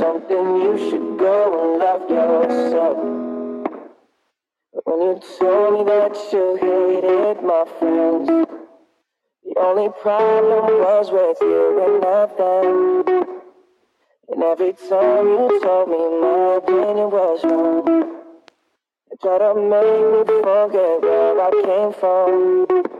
something, you should go and love yourself. When you told me that you hated my friends, the only problem was with you and not them. And every time you told me my opinion was wrong, you tried to make me forget where I came from.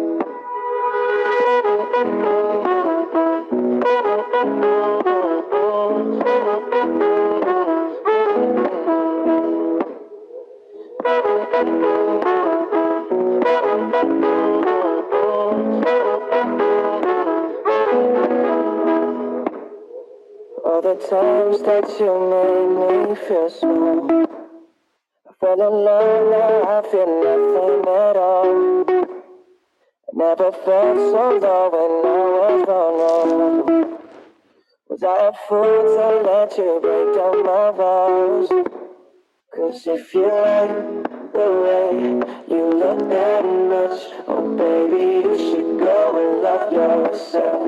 The times that you made me feel small. I fell in love, now I feel nothing at all. I never felt so low when I was wrong. Was I a fool to let you break down my walls? Cause if you like the way you look that much, oh baby, you should go and love yourself.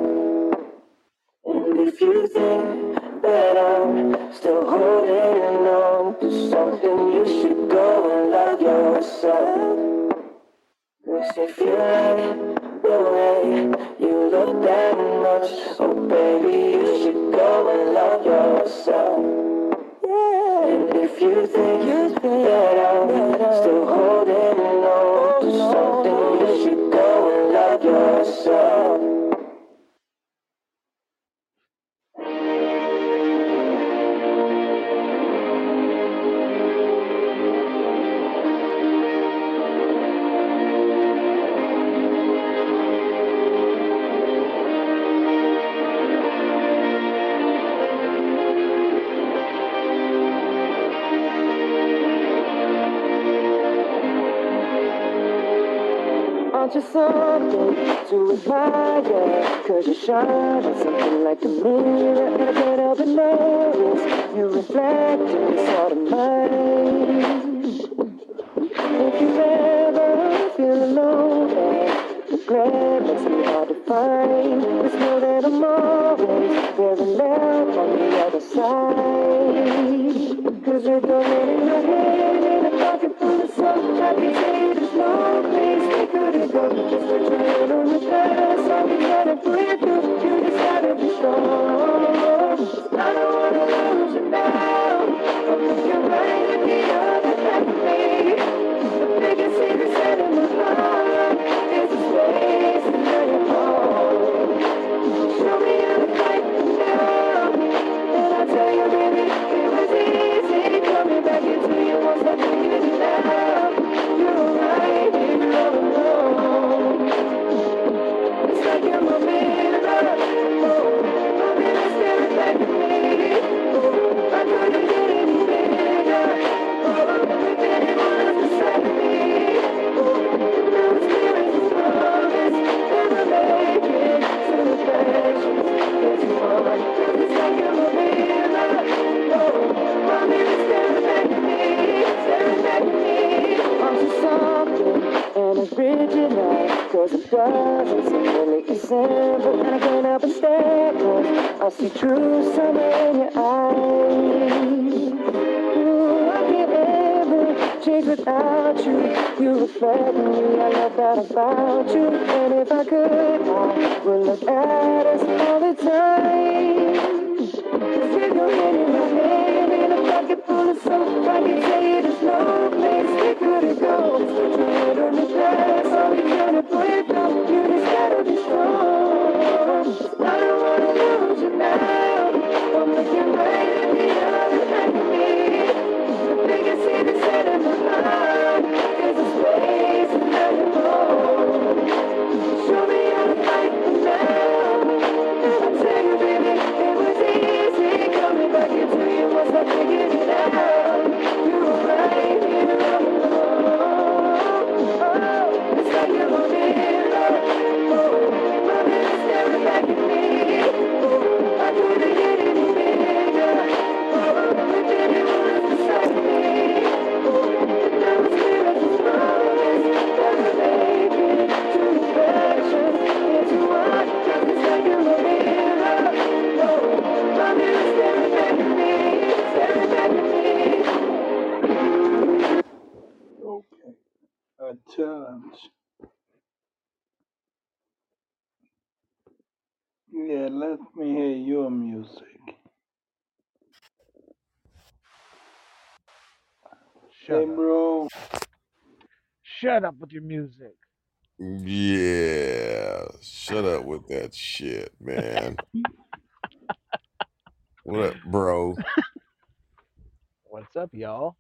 And if you think that I'm still holding on to something, you should go and love yourself. Cause if you like the way you look that much, oh baby, you should go and love yourself. Yeah. And if you think that I'm still holding to admire? Cause you shine something like a mirror And I can't help but notice You reflect in this heart of mine. If you ever feel alone the glare makes me hard to find. Just know that I'm always very love on the other side. Cause with the wind in my head and a pocket full of soap I can on the past I'll be trying to through You just Shut up with your music. Yeah, shut up with that shit, man. What up, bro? What's up, y'all?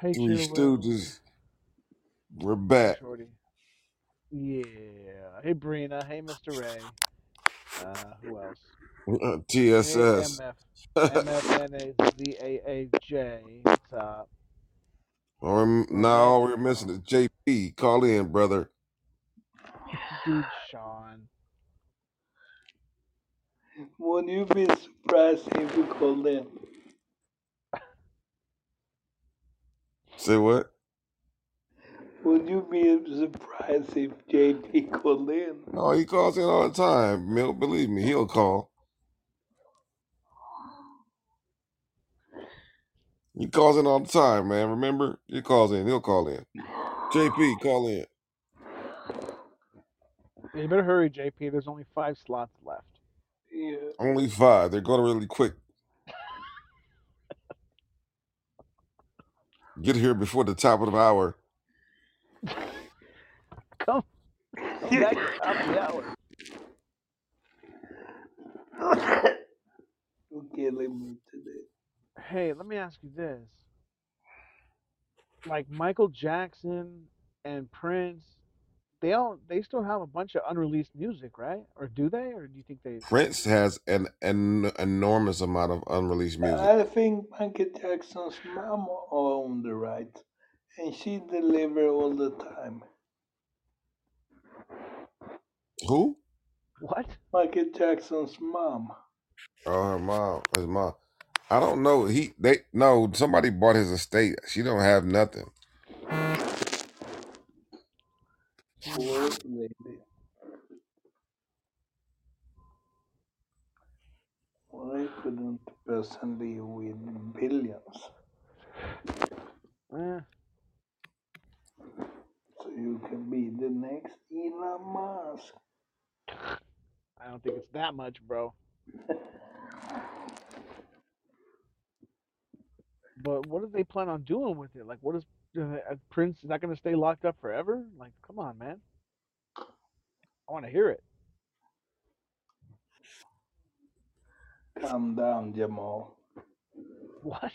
Hey, Three Stooges. We're back. Shorty. Yeah. Hey, Brina. Hey, Mr. Ray. Uh, who else? Hey, TSS. MF. MFNAZAAJ. What's up? or now Romantic all we're missing is JP. Call in, brother. dude, Sean. Would you be surprised if you called in? Say what? Would you be surprised if JP called in? No, he calls in all the time. Milt, believe me, he'll call. He calls in all the time, man. Remember? He calls in. He'll call in. JP, call in. Yeah, you better hurry, JP. There's only five slots left. Yeah. Only five. They're going really quick. Get here before the top of the hour. Come, come back top of the hour. You're killing me today. Hey, let me ask you this. Like Michael Jackson and Prince, they all they still have a bunch of unreleased music, right? Or do they? Or do you think they Prince has an, an enormous amount of unreleased music. I think Michael Jackson's mom owned the right, and she delivered all the time. Who? what? Michael Jackson's mom. Oh, her mom. His mom. I don't know. He they no. Somebody bought his estate. She don't have nothing. Why couldn't the person with billions? So you can be the next Elon Musk. I don't think it's that much, bro. But what do they plan on doing with it? Like, what is uh, Prince? Is that going to stay locked up forever? Like, come on, man. I want to hear it. Calm down, Jamal. What?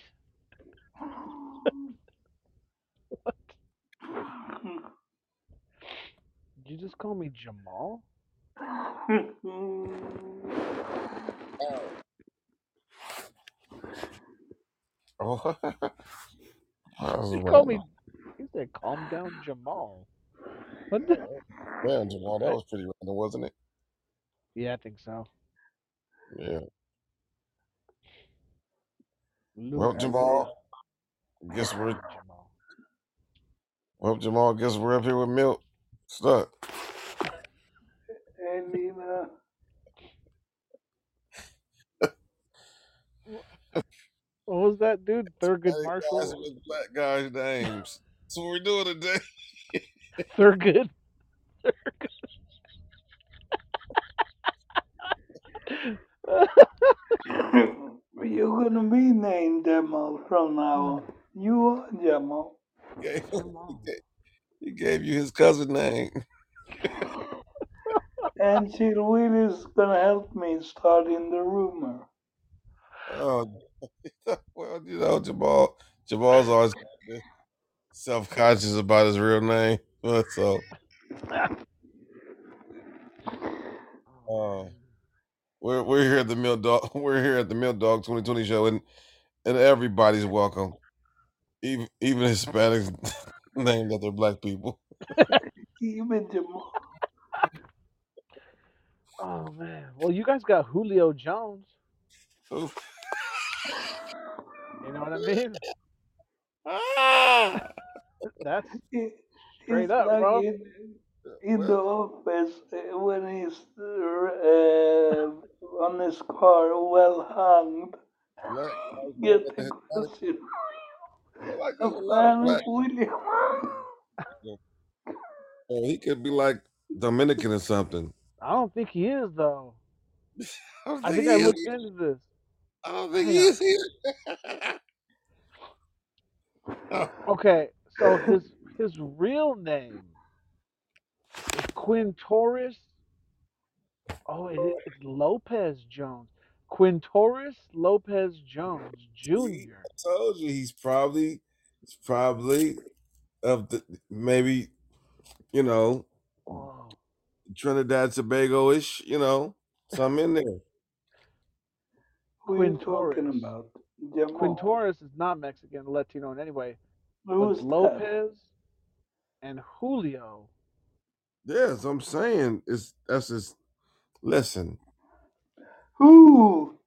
what? Did you just call me Jamal? Oh, was You called me. You said, "Calm down, Jamal." What the? Damn, Jamal, that was pretty random, wasn't it? Yeah, I think so. Yeah. Lou Well, Jamal, guess we're Jamal. well, Jamal, guess we're up here with Milk. Stuck. Hey, Lena. What was that, dude? Thurgood Hey, guys Marshall. with black guys' names. That's what we're doing today. Thurgood. You're gonna be named Jamal from now on. You are Jamal. He gave, he gave you his cousin name. And she really is gonna help me starting the rumor. Oh, well, you know, Jamal. Jamal's always self conscious about his real name. So, uh, we're we're here at the Mill Dog. We're here at the Mill Dog 2020 show, and and everybody's welcome, even even Hispanics named after black people. Even Jamal. Oh man. Well, you guys got Julio Jones. Ooh. You know what I mean? Ah! That's Straight it's up, like bro. In, in the office uh, when he's uh, on his car, well hung. black Get the after question. Like, A there's a lot of fan black. of William. Oh, he could be like Dominican or something. I don't think he is though. I don't I think think I is. looked either. into this. Oh, I don't think Hang he on. is either. Oh, Okay, so his his real name is Quinn Torres. Oh, it, it's Lopez Jones. Quinn Torres Lopez Jones See, Jr. I told you he's probably he's probably of the maybe you know Oh, Trinidad Tobago ish, you know, something in there. Who are talking about? Quinn Jamal. Torres is not Mexican, Latino in any way, but Who's that? Lopez and Julio. Yes, I'm saying it's that's just listen. Who?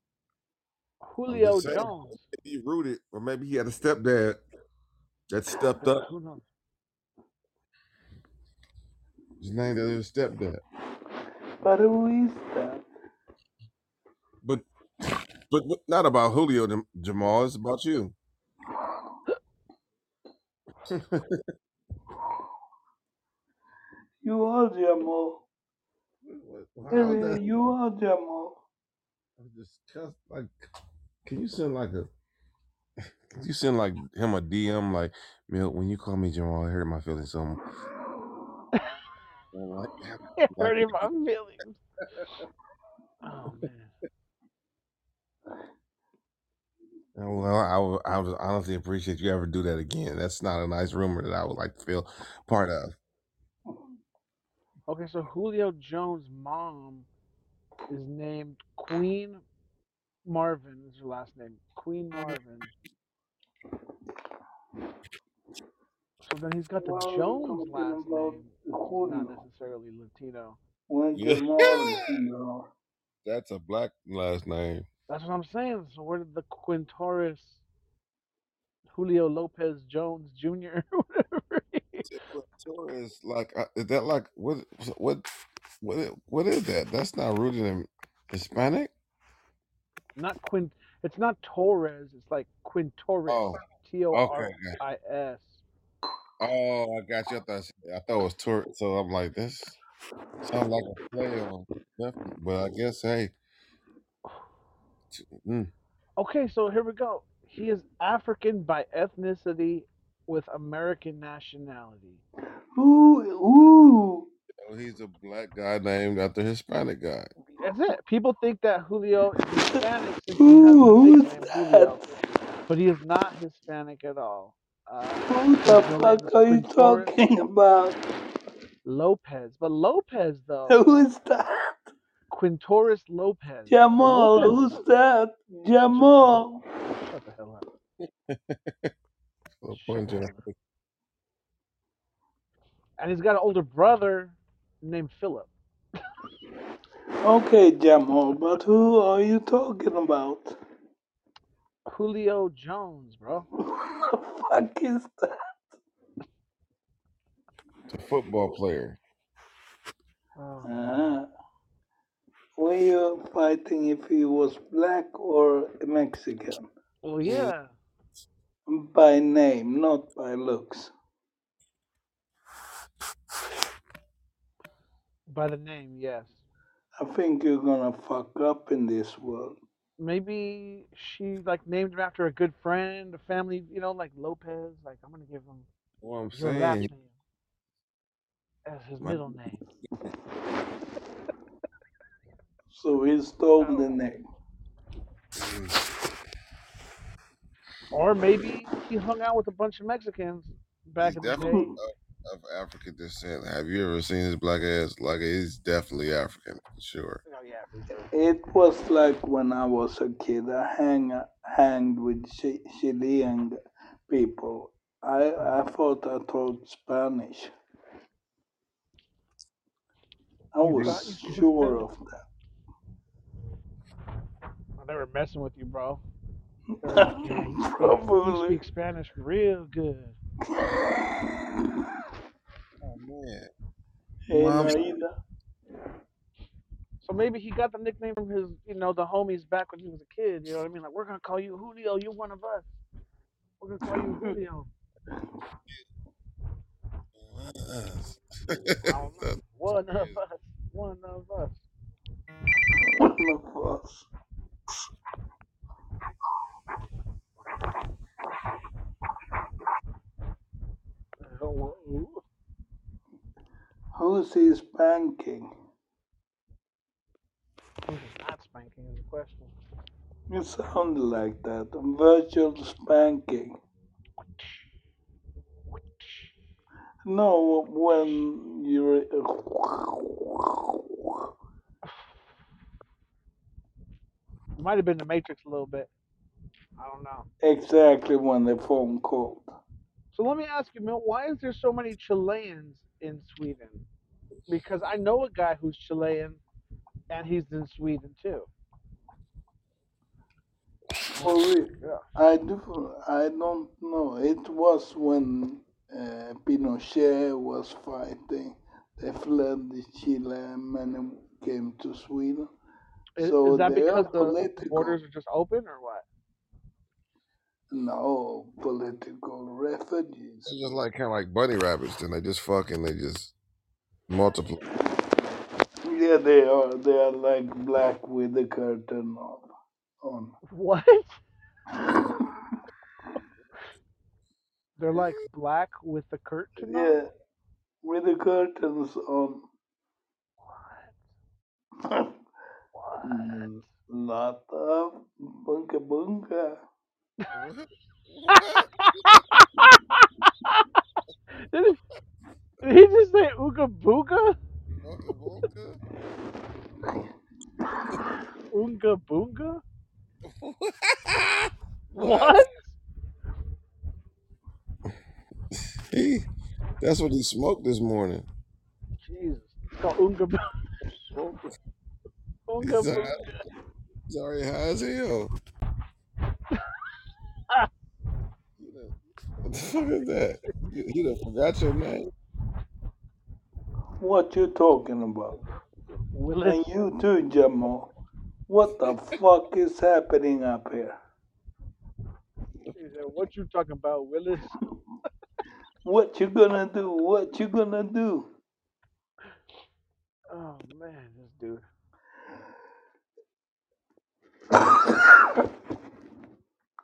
Julio saying Jones. he rooted, or maybe he had a stepdad that stepped up. Who knows? His name that his stepdad. But who is that? But not about Julio Jam- Jamal. It's about you. You are Jamal. How is Yeah, that? you are Jamal. I'm just cuss- like, can you send like a? Can you send like him a DM like, Milt, when you call me Jamal, it hurt my feelings so. I'm like, It like, hurting my feelings. Oh man. Uh, well, I would, I would honestly appreciate you ever do that again. That's not a nice rumor that I would like to feel part of. Okay, so Julio Jones' mom is named Queen Marvin. Is her last name Queen Marvin? So then he's got the Well, Jones talking last about name, not Julio. necessarily Latino. When Yeah. Jamal is here. That's a black last name. That's what I'm saying. So where did the Quintoris Julio Lopez Jones Jr. whatever Torres, like, uh, is that like what? What? What? What is that? That's not rooted in Hispanic. not Quint. It's not Torres. It's like Quintoris. Oh, T O. R I S. Oh, I got you. I thought I thought it was Tor. So I'm like, this sounds like a play on. But I guess hey, mm, Okay, so here we go. He is African by ethnicity with American nationality. Who? Who? so he's a black guy named after a Hispanic guy. That's it. People think that Julio is Hispanic since he has Who? the Who's nickname Julio, that? but he is not Hispanic at all. Uh, Who the fuck are you talking about? Lopez. But Lopez, though, Who is that? Quintoris Lopez. Jamal. Lopez. Who's that? Jamal. Shut the hell up. So point the to hell up. And he's got an older brother named Philip. Okay, Jamal, but who are you talking about? Julio Jones, bro. What the fuck is that? It's a football player. Oh, Uh-huh. Were you fighting if he was black or Mexican? well, yeah. By name, not by looks. By the name, yes. I think you're gonna fuck up in this world. Maybe she like named him after a good friend, a family, you know, like Lopez. Like I'm gonna give him What I'm your last saying, name as his My- middle name. So he stole the oh. name. Mm. Or maybe he hung out with a bunch of Mexicans back he's in the definitely day. of, of African descent. Have you ever seen his black ass? Like he's definitely African for sure. Oh yeah, for sure. It was like when I was a kid. I hang hanged with Chi- Chilean people. I I thought I taught Spanish. I was thought you spoke sure of that. They were messing with you, bro. They're like, yeah, you speak, you Probably. speak Spanish real good. Oh man, Hey, Mom's- So maybe he got the nickname from his, you know, the homies back when he was a kid. You know what I mean? Like, we're gonna call you Julio. You're one of us. We're gonna call you Julio. I don't know. One of us. One of us. One of us. Who's he spanking? Who's not spanking is the question. It sounded like that. Virtual spanking. No, when you're. It might have been the Matrix a little bit. I don't know. Exactly when the phone called. So let me ask you, Milt, why is there so many Chileans in Sweden? Because I know a guy who's Chilean and he's in Sweden too. For real. I do. I don't know. It was when uh, Pinochet was fighting. They fled the Chile and many came to Sweden. Is, So is that because the, the political. borders are just open or what? No political refugees. it's just like kind of like bunny rabbits. Then they just fucking they just multiply. Yeah, they are. They are like black with the curtain on. on. What? They're like black with the curtain on? Yeah, with the curtains on. What? Lot of bunga bunga. did, he, did he just say ooga booga? Oonga boonga? What? He, that's what he smoked this morning. Jesus. It's called Oonga boonga. Oonga He's, uh, boonga. he's already high as hell. What the fuck is that? You, you done forgot your name. What you talking about? Willis. And you too, Jamal. What the fuck is happening up here? Said, what you talking about, Willis? What you gonna do? What you gonna do? Oh man, this dude.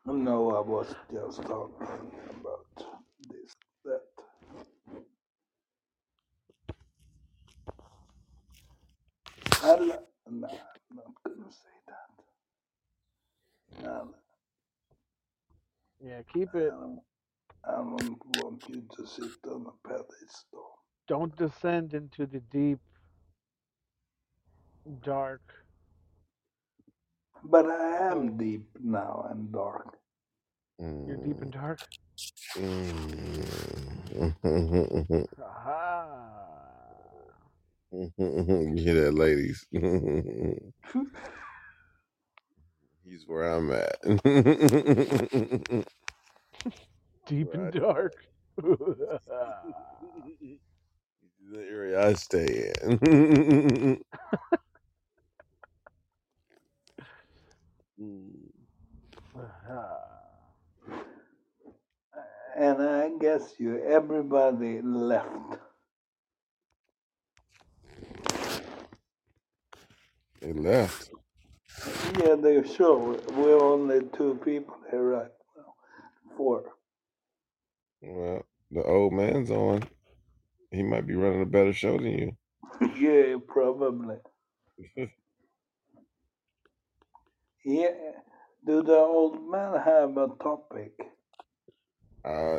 No, I was just talking about this, that. I li- nah, I'm not gonna say that. Yeah, keep I it. don't, I don't want you to sit on a pedestal. Don't descend into the deep, dark. But I am deep now and dark. You're deep and dark. Mm. Aha. you hear that, ladies? He's where I'm at. Deep Where I- and dark. He's the area I stay in. Ah. And I guess you, everybody left. they left. Yeah, they sure. we're only two people here right now. Four. Well, the old man's on. He might be running a better show than you. yeah, probably. Yeah. Do the old man have a topic? Uh,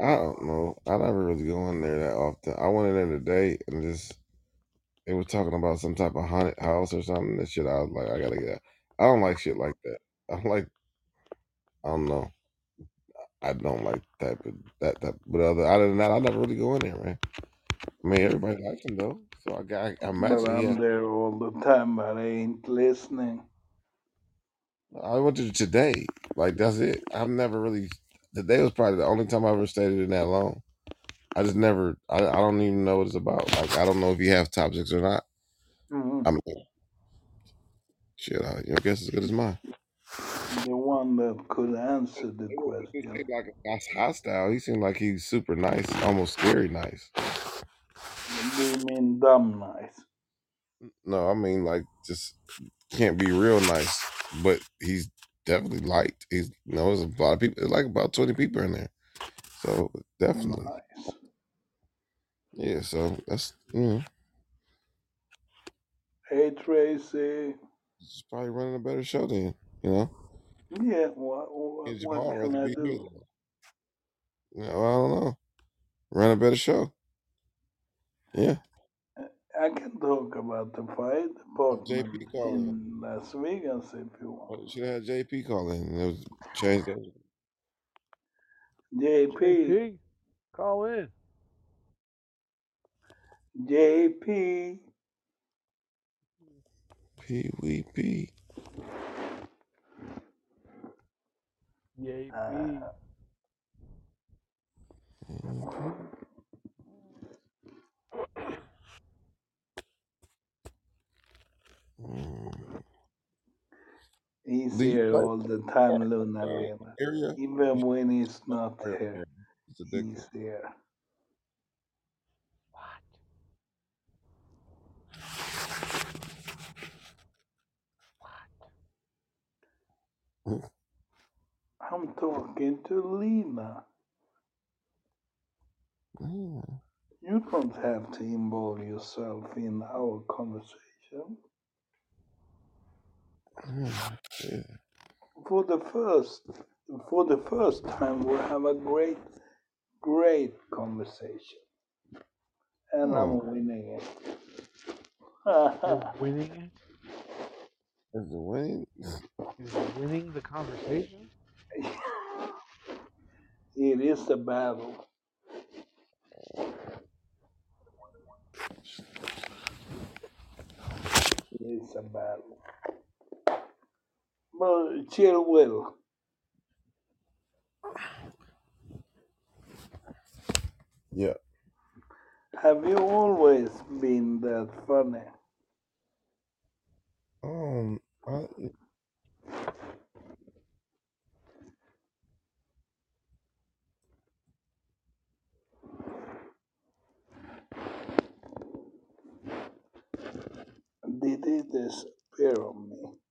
I don't know. I never really go in there that often. I went in there today and just it was talking about some type of haunted house or something. That shit. I was like, I gotta get. Out. I don't like shit like that. I'm like, I don't know. I don't like type of that type. But other other than that, I never really go in there, man. I mean, everybody likes him though, so I got. I But. I'm Yeah, there all the time, but I ain't listening. I went to today. Like that's it. I've never really. Today was probably the only time I ever stayed in that long. I just never. I, I don't even know what it's about. Like I don't know if you have topics or not. Mhm. I mean, shit. I, your guess as good as mine. The one that could answer the He question. seemed like that's hostile. He seemed like he's super nice, almost scary nice. Do you mean dumb nice? No, I mean like just can't be real nice, but he's definitely liked. He's you know, there's a lot of people. There's like about twenty people in there, so oh, definitely, Nice. yeah. So that's you know, Hey Tracy. he's probably running a better show than you know. Yeah, what, what, And what can rather I be do? You know, I don't know. Run a better show. Yeah, I can talk about the fire department JP call in. in Las Vegas if you want. Should have had JP call in. and It was changed. JP, JP, call in. JP, P W P. Yay, uh, Mm. he's Do you here like all the time, Luna uh, Lena. area? Even when he's not Area, here, area. It's addictive. he's here. What? I'm talking to Lena. Mm. You don't have to involve yourself in our conversation. Yeah. For the first, for the first time, we have a great, great conversation, and Oh, I'm winning it. You're winning it? is the winning? You're winning the conversation? it is a battle. It is a battle. But chill will. Yeah. Have you always been that funny? Um. I, Did it disappear on me?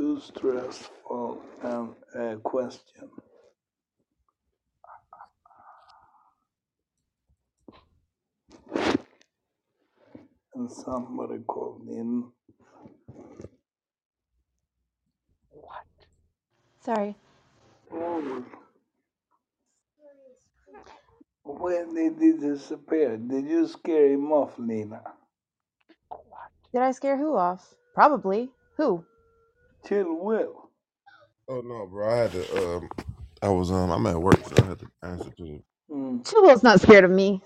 Too stressful and um, a question. And somebody called in. What? Sorry. Oh, when did he disappear? Did you scare him off, Nina? What? Did I scare who off? Probably. Who? Chill will. oh no, bro! I had to. Um. I was um. I'm at work, so I had to answer to. the- Mm. Chillwell's not scared of me.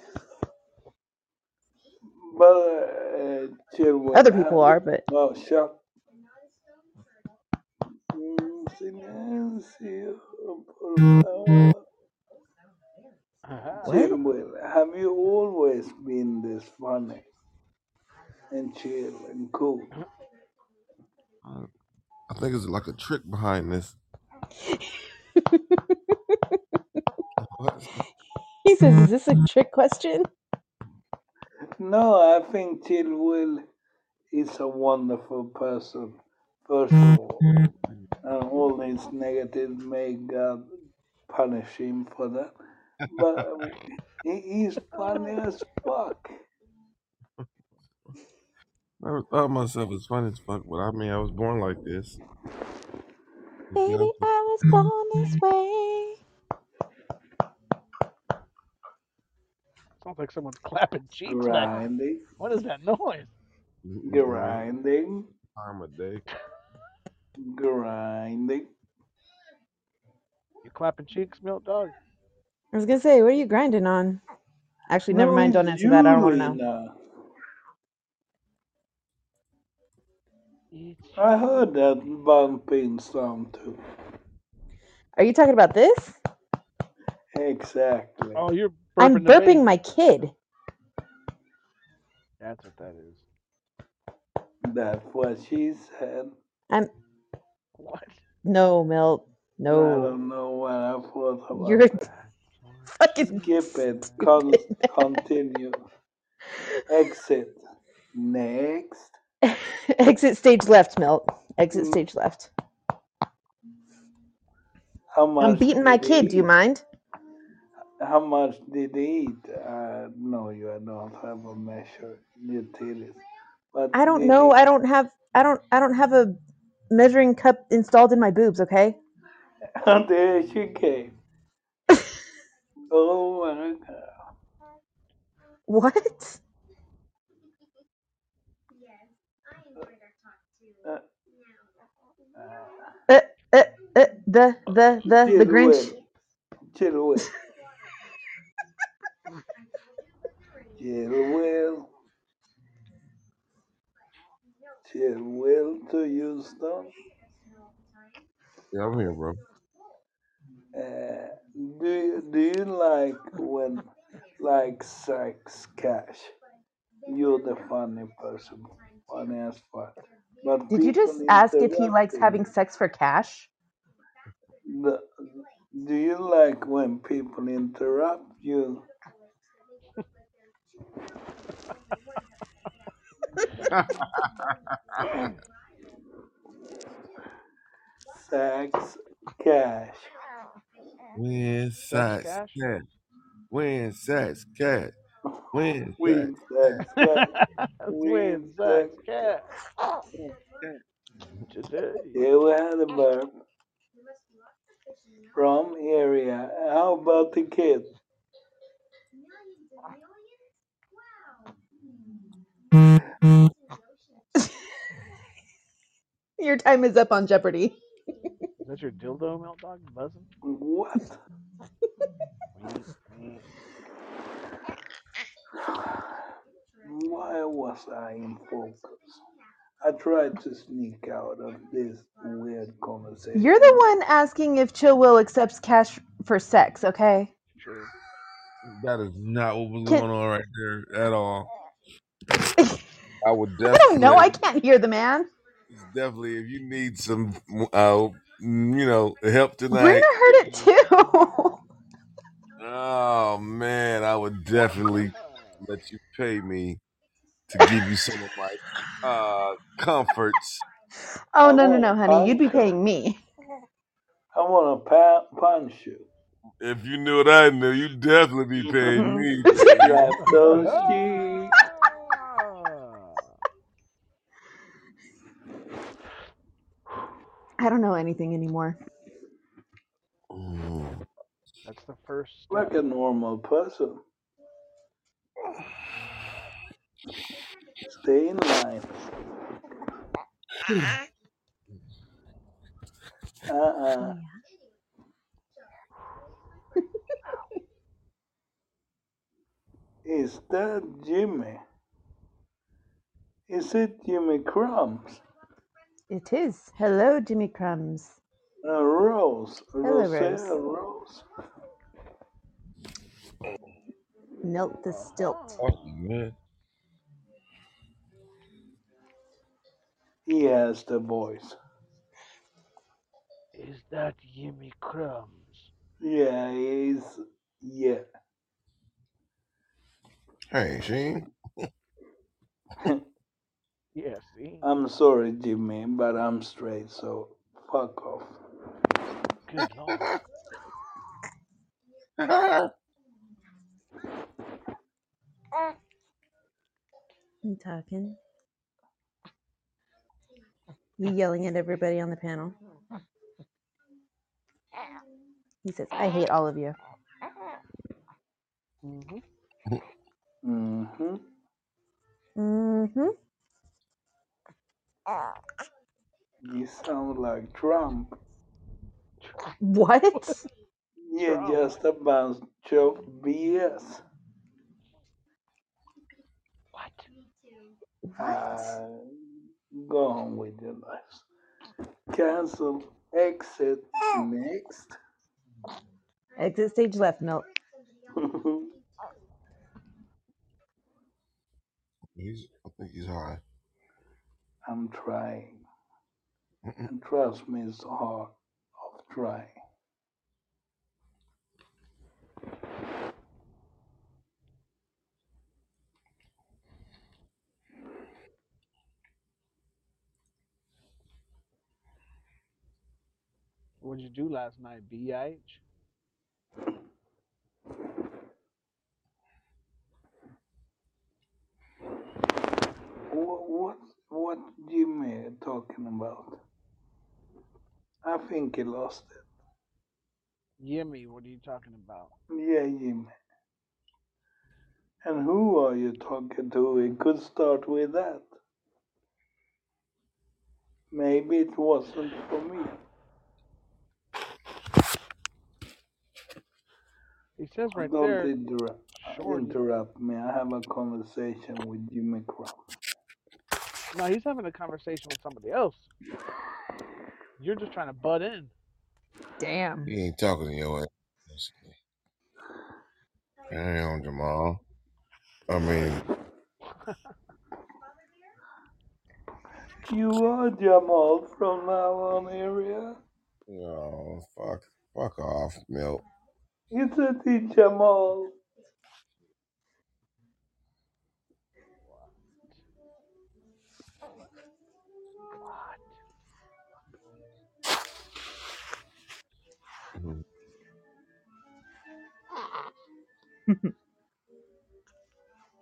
But uh, chill will. Other people are, but Well, shut. Silencio, por favor. Aha. What? Chilwell, have you always been this funny and chill and cool? I think it's like a trick behind this. He says, "Is this a mm-hmm. trick question?" No, I think Chilwell is a wonderful person, first of all. Mm-hmm. And all his negatives, may God punish him for that. But he, he's funny as fuck. Never thought myself as funny as fuck, but I mean, I was born like this. Baby, I was born this way. Sounds like someone's clapping cheeks back. Grinding, What is that noise? grinding, Time of day. grinding. You clapping cheeks, milk dog? I was gonna say, what are you grinding on? Actually, never mind. Don't answer that. I don't want to know. Lena. It's I heard that bumping sound too. Are you talking about this? Exactly. Oh, you're burping I'm burping my kid. That's what that is. That's what she said. I'm What? no Milt. No. I don't know what I thought about you're that. fucking Skip it. Con- continue. Exit. Next. exit stage left, Milt. Exit Mm. stage left. How much? I'm beating my kid. he Do you mind? How much did he eat? Uh, no, you don't have a measure utilities. But I don't know. he? I don't have. I don't. I don't have a measuring cup installed in my boobs. Okay. there she came. Oh my god. What? Uh, uh, uh, the the the the Grinch. Chill will. Chill will. Chill will to Houston. Yeah, I'm here, bro. Uh, do you, do you like when like sex cash? You're the funny person, funny as fuck. But Did you just ask if he likes having sex for cash? The, do you like when people interrupt you? Sex cash. When Sex sex cash? cat. When sex cat. When sex Win sex. Win Win sex sex cat cat. Here we had a verb from area. How about the kid? Your time is up on Jeopardy. Is that your dildo, milk dog, buzzing? What? Wink, wink. Why was I in focus? I tried to sneak out of this weird conversation. You're the one asking if Chill Will accepts cash for sex. Okay. True. That is not what was Can- going on right there at all. I would definitely. I don't know. I can't hear the man. definitely, if you need some, uh, you know, help tonight. tonight. heard it too. Oh man, I would definitely let you pay me to give you some of my uh comforts. oh no no no, honey, you'd be paying me. I want to pa- punch you. If you knew what I knew, you'd definitely be paying me. Slap those cheeks. I don't know anything anymore. Mm. That's the first Like a normal person. Stay in line. Uh-huh. Uh-uh. Oh, is that Jimmy? Is it Jimmy Crumbs? It is. Hello, Jimmy Crumbs. A rose. A Hello, rose. Rose. Rose. Melt the stilt. Oh, man. He has the voice. Is that Jimmy Crumbs? Yeah, he's yeah. Hey, Sheen. Yeah, see? I'm sorry, Jimmy, but I'm straight, so fuck off. Good lord. You talking? You yelling at everybody on the panel? He says, I hate all of you. Mm-hmm. Mm-hmm. Mm-hmm. You sound like Trump. What? Yeah, Trump. just a bunch of BS. What? Uh, go on with your lives. Cancel. Exit. Next. Exit stage left, Milt. He's, I think he's high. I'm trying. And trust me, it's hard of trying. What'd you do last night, BH? What, what, what Jimmy talking about? I think he lost it. Jimmy, what are you talking about? Yeah, Jimmy. And who are you talking to? We could start with that. Maybe it wasn't for me. He says right Don't there, interrupt, short. interrupt me. I have a conversation with Jimmy Crump. No, he's having a conversation with somebody else. You're just trying to butt in. Damn. He ain't talking to your ass. Damn, Jamal. I mean, You are Jamal from now on area. no, fuck, fuck off, Milt. It's a T Jamal.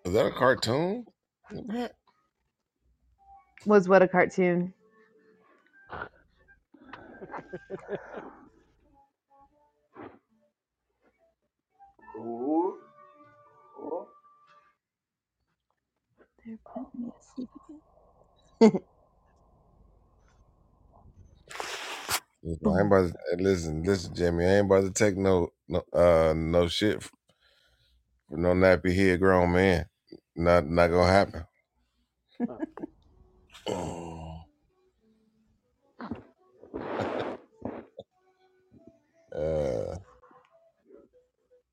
Is that a cartoon? What? Was what a cartoon? Oh, oh. They're putting me to sleep again. I ain't about to listen, listen, Jimmy. I ain't about to take no, no, uh, no shit for no nappy head grown man. Not, not gonna happen. uh,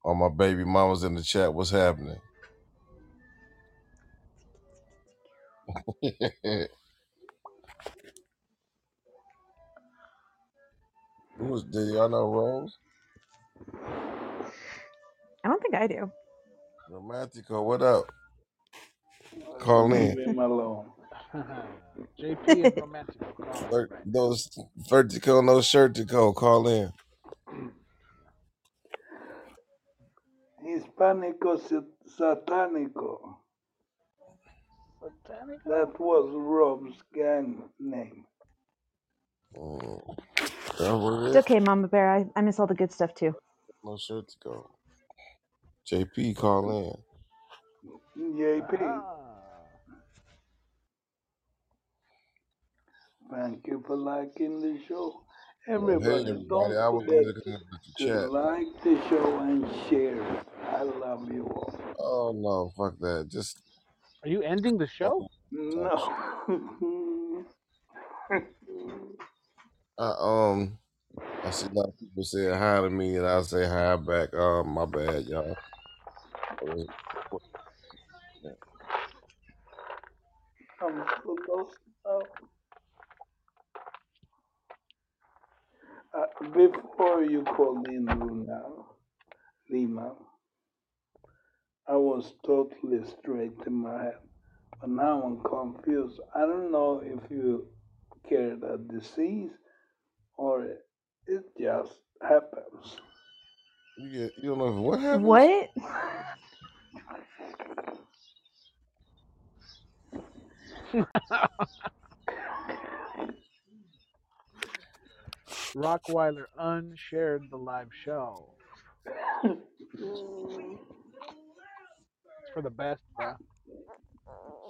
all my baby mamas in the chat. What's happening? Who was? Do y'all know Rose? I don't think I do. Romantico, what up? Call in. Leave him alone. JP and Romantico. Call me Ver- right those vertical, no shirtico. Call in. Hispanico sat- Satanico. That was Rob's gang name. Mm. That's what It's is. okay, Mama Bear. I, I miss all the good stuff too. No shirtico. JP, call in. JP, Ah. thank you for liking the show. Well, hey, Everybody, everybody. don't I was forget looking at the to chat. like the show and share it. I love you all. Oh no, fuck that. Just Are you ending the show? No. I um I see a lot of people saying hi to me, and I say hi back. Um, my bad, y'all. I was- I'm so lost now. Uh, before you called in, Luna, Lima, I was totally straight in my head. But now I'm confused. I don't know if you carried a disease or it just happens. You get, you don't know what happened. What? Rockweiler unshared the live show. For the best, bro.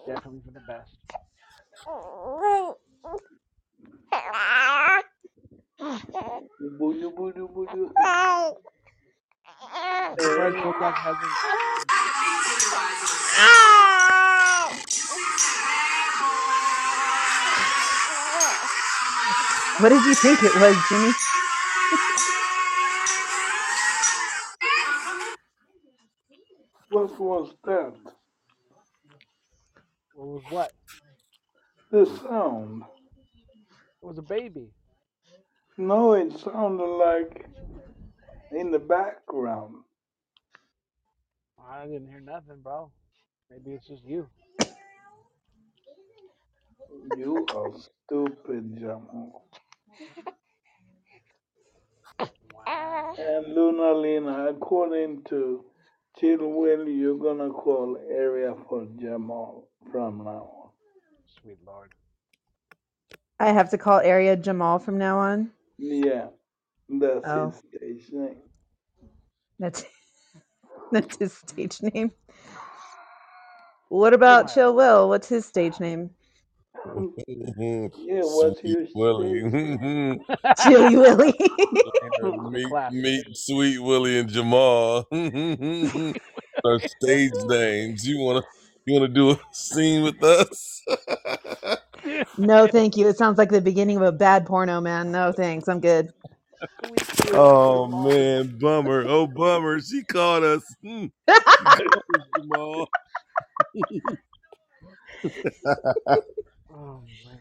Definitely for the best. What did you think it was, Jimmy? Was that? What was what? This sound. It was a baby. No, it sounded like in the background. I didn't hear nothing, bro. Maybe it's just you. You are stupid, Jamal. Wow. And Luna Lina, according to Chill Will, you're gonna call area for Jamal from now on. Sweet lord. I have to call area Jamal from now on. Yeah, that's Oh. his stage name. That's that's his stage name. What about Chill Will? What's his stage name? Yeah, what's your Sweet Willie. Chili Willy. meet, Classic. meet Sweet Willie and Jamal. Our stage names. You wanna you wanna do a scene with us? no, thank you. It sounds like the beginning of a bad porno, man. No, thanks. I'm good. Sweet Willie oh Jamal. man, bummer. Oh bummer. She caught us. Hmm. She caught us, Jamal. Oh man.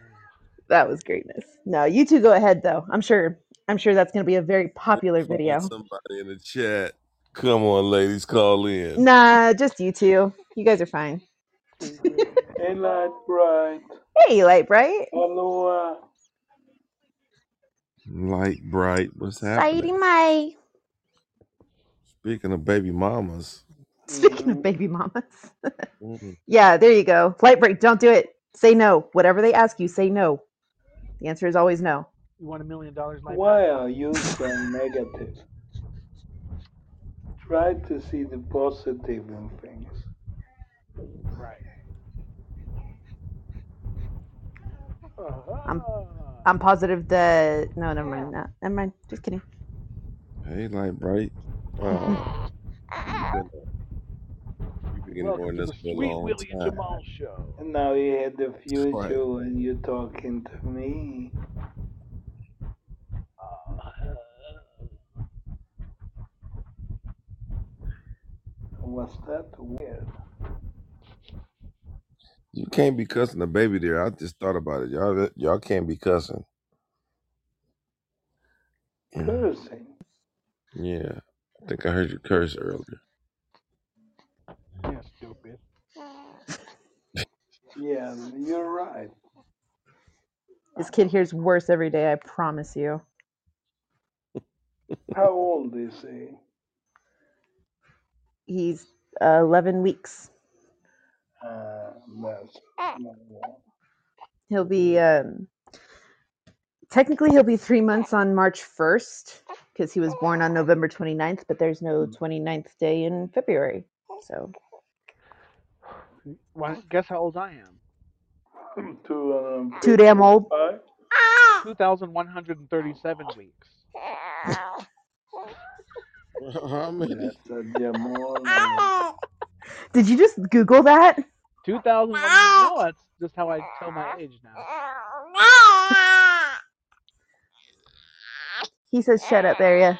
That was greatness. No, you two go ahead though. I'm sure. I'm sure that's going to be a very popular video. Somebody in the chat. Come on, ladies, call in. Nah, just you two. You guys are fine. Hey, Light Bright, Hey, Light Bright. Aloha. Light bright. What's Lighty happening? my. Speaking of baby mamas. Speaking of baby mamas. Mm. yeah, there you go. Light Bright, don't do it. Say no. Whatever they ask you, say no. The answer is always no. You want a million dollars like Why are you so negative? Try to see the positive in things. Right. I'm- Uh-huh. I'm positive that. No, never mind. No, never mind. Just kidding. Hey, light bright. You've been, you've been Welcome ignoring this for a Sweet long Willie and time. Jamal show. And now you had the future right. and you're talking to me. Uh, Was that weird? You can't be cussing the baby there. I just thought about it. Y'all, y'all can't be cussing. Cursing. Yeah, I think I heard you curse earlier. yeah, stupid. Yeah, you're right. This kid hears worse every day. I promise you. How old is he? He's uh, 11 weeks. Uh, that's. He'll be um, technically he'll be three months on March 1st because he was born on November 29th, but there's no 29th day in February. So Well, guess how old I am? Two, too damn old. 2,137 weeks. How many? That's a Jamal. and- Did you just Google that? 2,000. No, ah. that's just how I tell my age now. Ah. He says, "Shut up, area."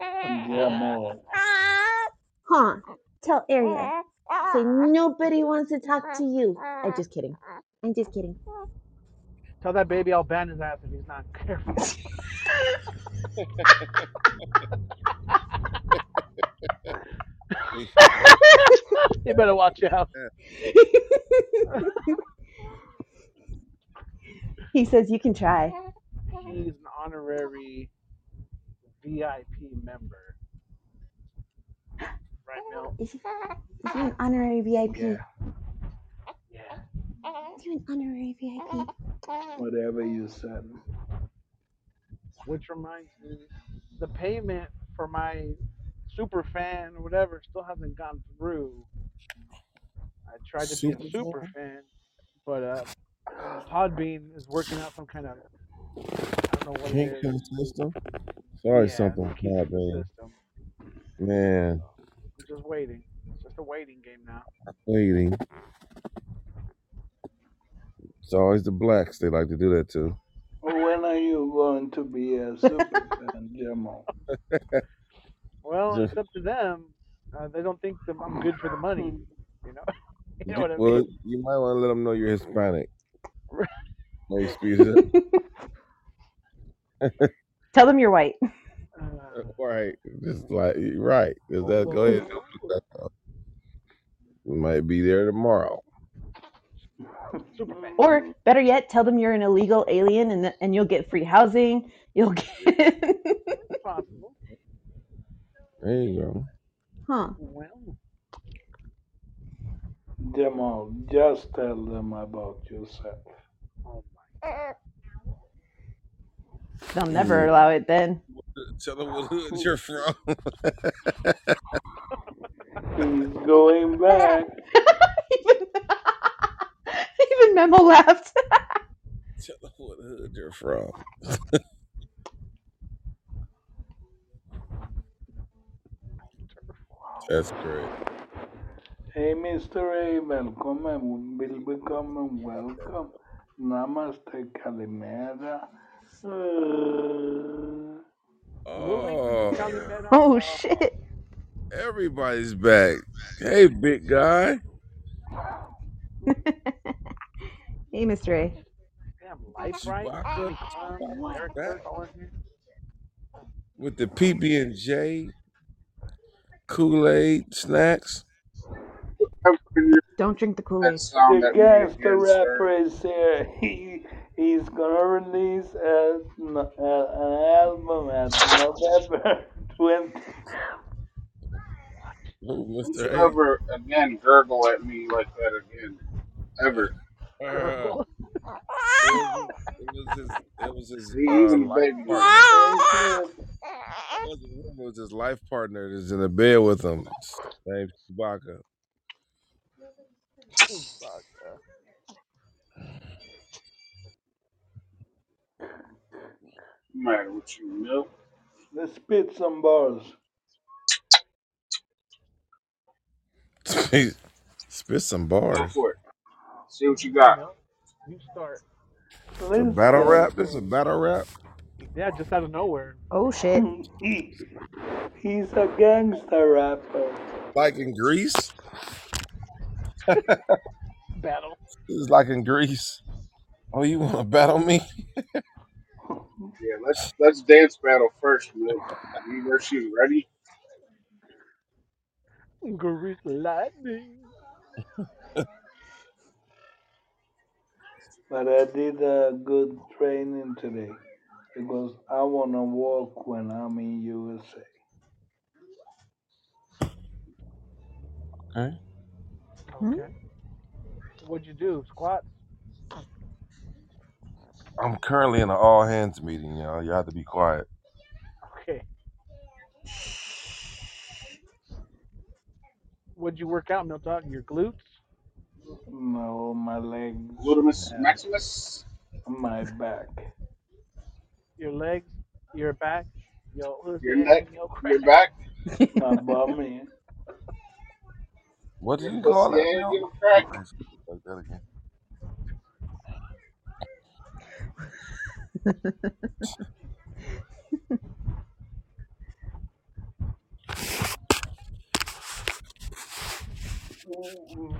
Jamal. Ah. Huh? Tell area. Say nobody wants to talk to you. I'm uh, just kidding. Uh, uh. I'm just kidding. Tell that baby I'll ban his ass if he's not careful. you better watch out. he says you can try. He's an honorary VIP member. Right, Mel? Is he, is he an honorary VIP? Yeah. Yeah. Is he an honorary VIP? Whatever you said. Which reminds me, the payment for my super fan whatever still hasn't gone through. I tried to be a super fan, but uh, Podbean is working out some kind of I don't know what Kink it in is. the system. Sorry, Yeah, something some kink in man. system. Man, We're just waiting. It's just a waiting game now. waiting. It's always the blacks. They like to do that too. When are you going to be a super fan, Jamal? Well, Just- it's up to them. Uh, they don't think that I'm good for the money. You know, you know what I well, mean. you might want to let them know you're Hispanic. Maybe speed it. Tell them you're white. Uh, right. Just like right. Is that go ahead? You might be there tomorrow. Or better yet, tell them you're an illegal alien and and you'll get free housing. You'll get It's possible. There you go. Huh. Well, Jamal, just tell them about yourself. oh my. They'll never mm. allow it then. Tell them what hood you're from. He's going back. even, even Memo laughed. Tell them what hood you're from. That's great. Hey, Mr. A, välkommen. Vill become welcome. Namaste, Kalimera. Uh, Oh, Oh shit. everybody's back. Hey, big guy. hey, Mr. A. Life right. Chewbacca. Chewbacca, Eric Back. Kirk, all in here. with the PB and J, Kool Aid snacks. Don't drink the Kool Aid. song the that we gangster rapper is here. He, he's gonna release a, a, an album at November 20. Ooh, Mr. A. ever again gurgle at me like that again. Ever. Uh, it was his, it was his, uh, life baby partner. It wasn't it was his life partner that's in the bed with him. Named Chewbacca. Chewbacca. Matter with you, milk. Let's spit some bars. Spit, spit some Go bars. for it. See what you got. No, you start. It's a Let's battle go. rap. This is a battle rap. Yeah, just out of nowhere. Oh shit. He, he's a gangster rapper. Like in Greece. Battle. This is like in Greece. Oh, you want to battle me? Yeah, let's let's dance battle first, milk. You know she's ready. Grease lightning. But I did a good training today because I want to walk when I'm in USA. Okay. Hmm? Okay. What'd you do? Squats? I'm currently in an all hands meeting, y'all. You have to be quiet. Okay. What'd you work out, Milk Dog? Your glutes? No, my legs, Glutamus and maximus. my back. Your legs? Your back? Your pussy Your and neck. your Your back. My bummy. What Your did you call pussy that, your crack. Like that again.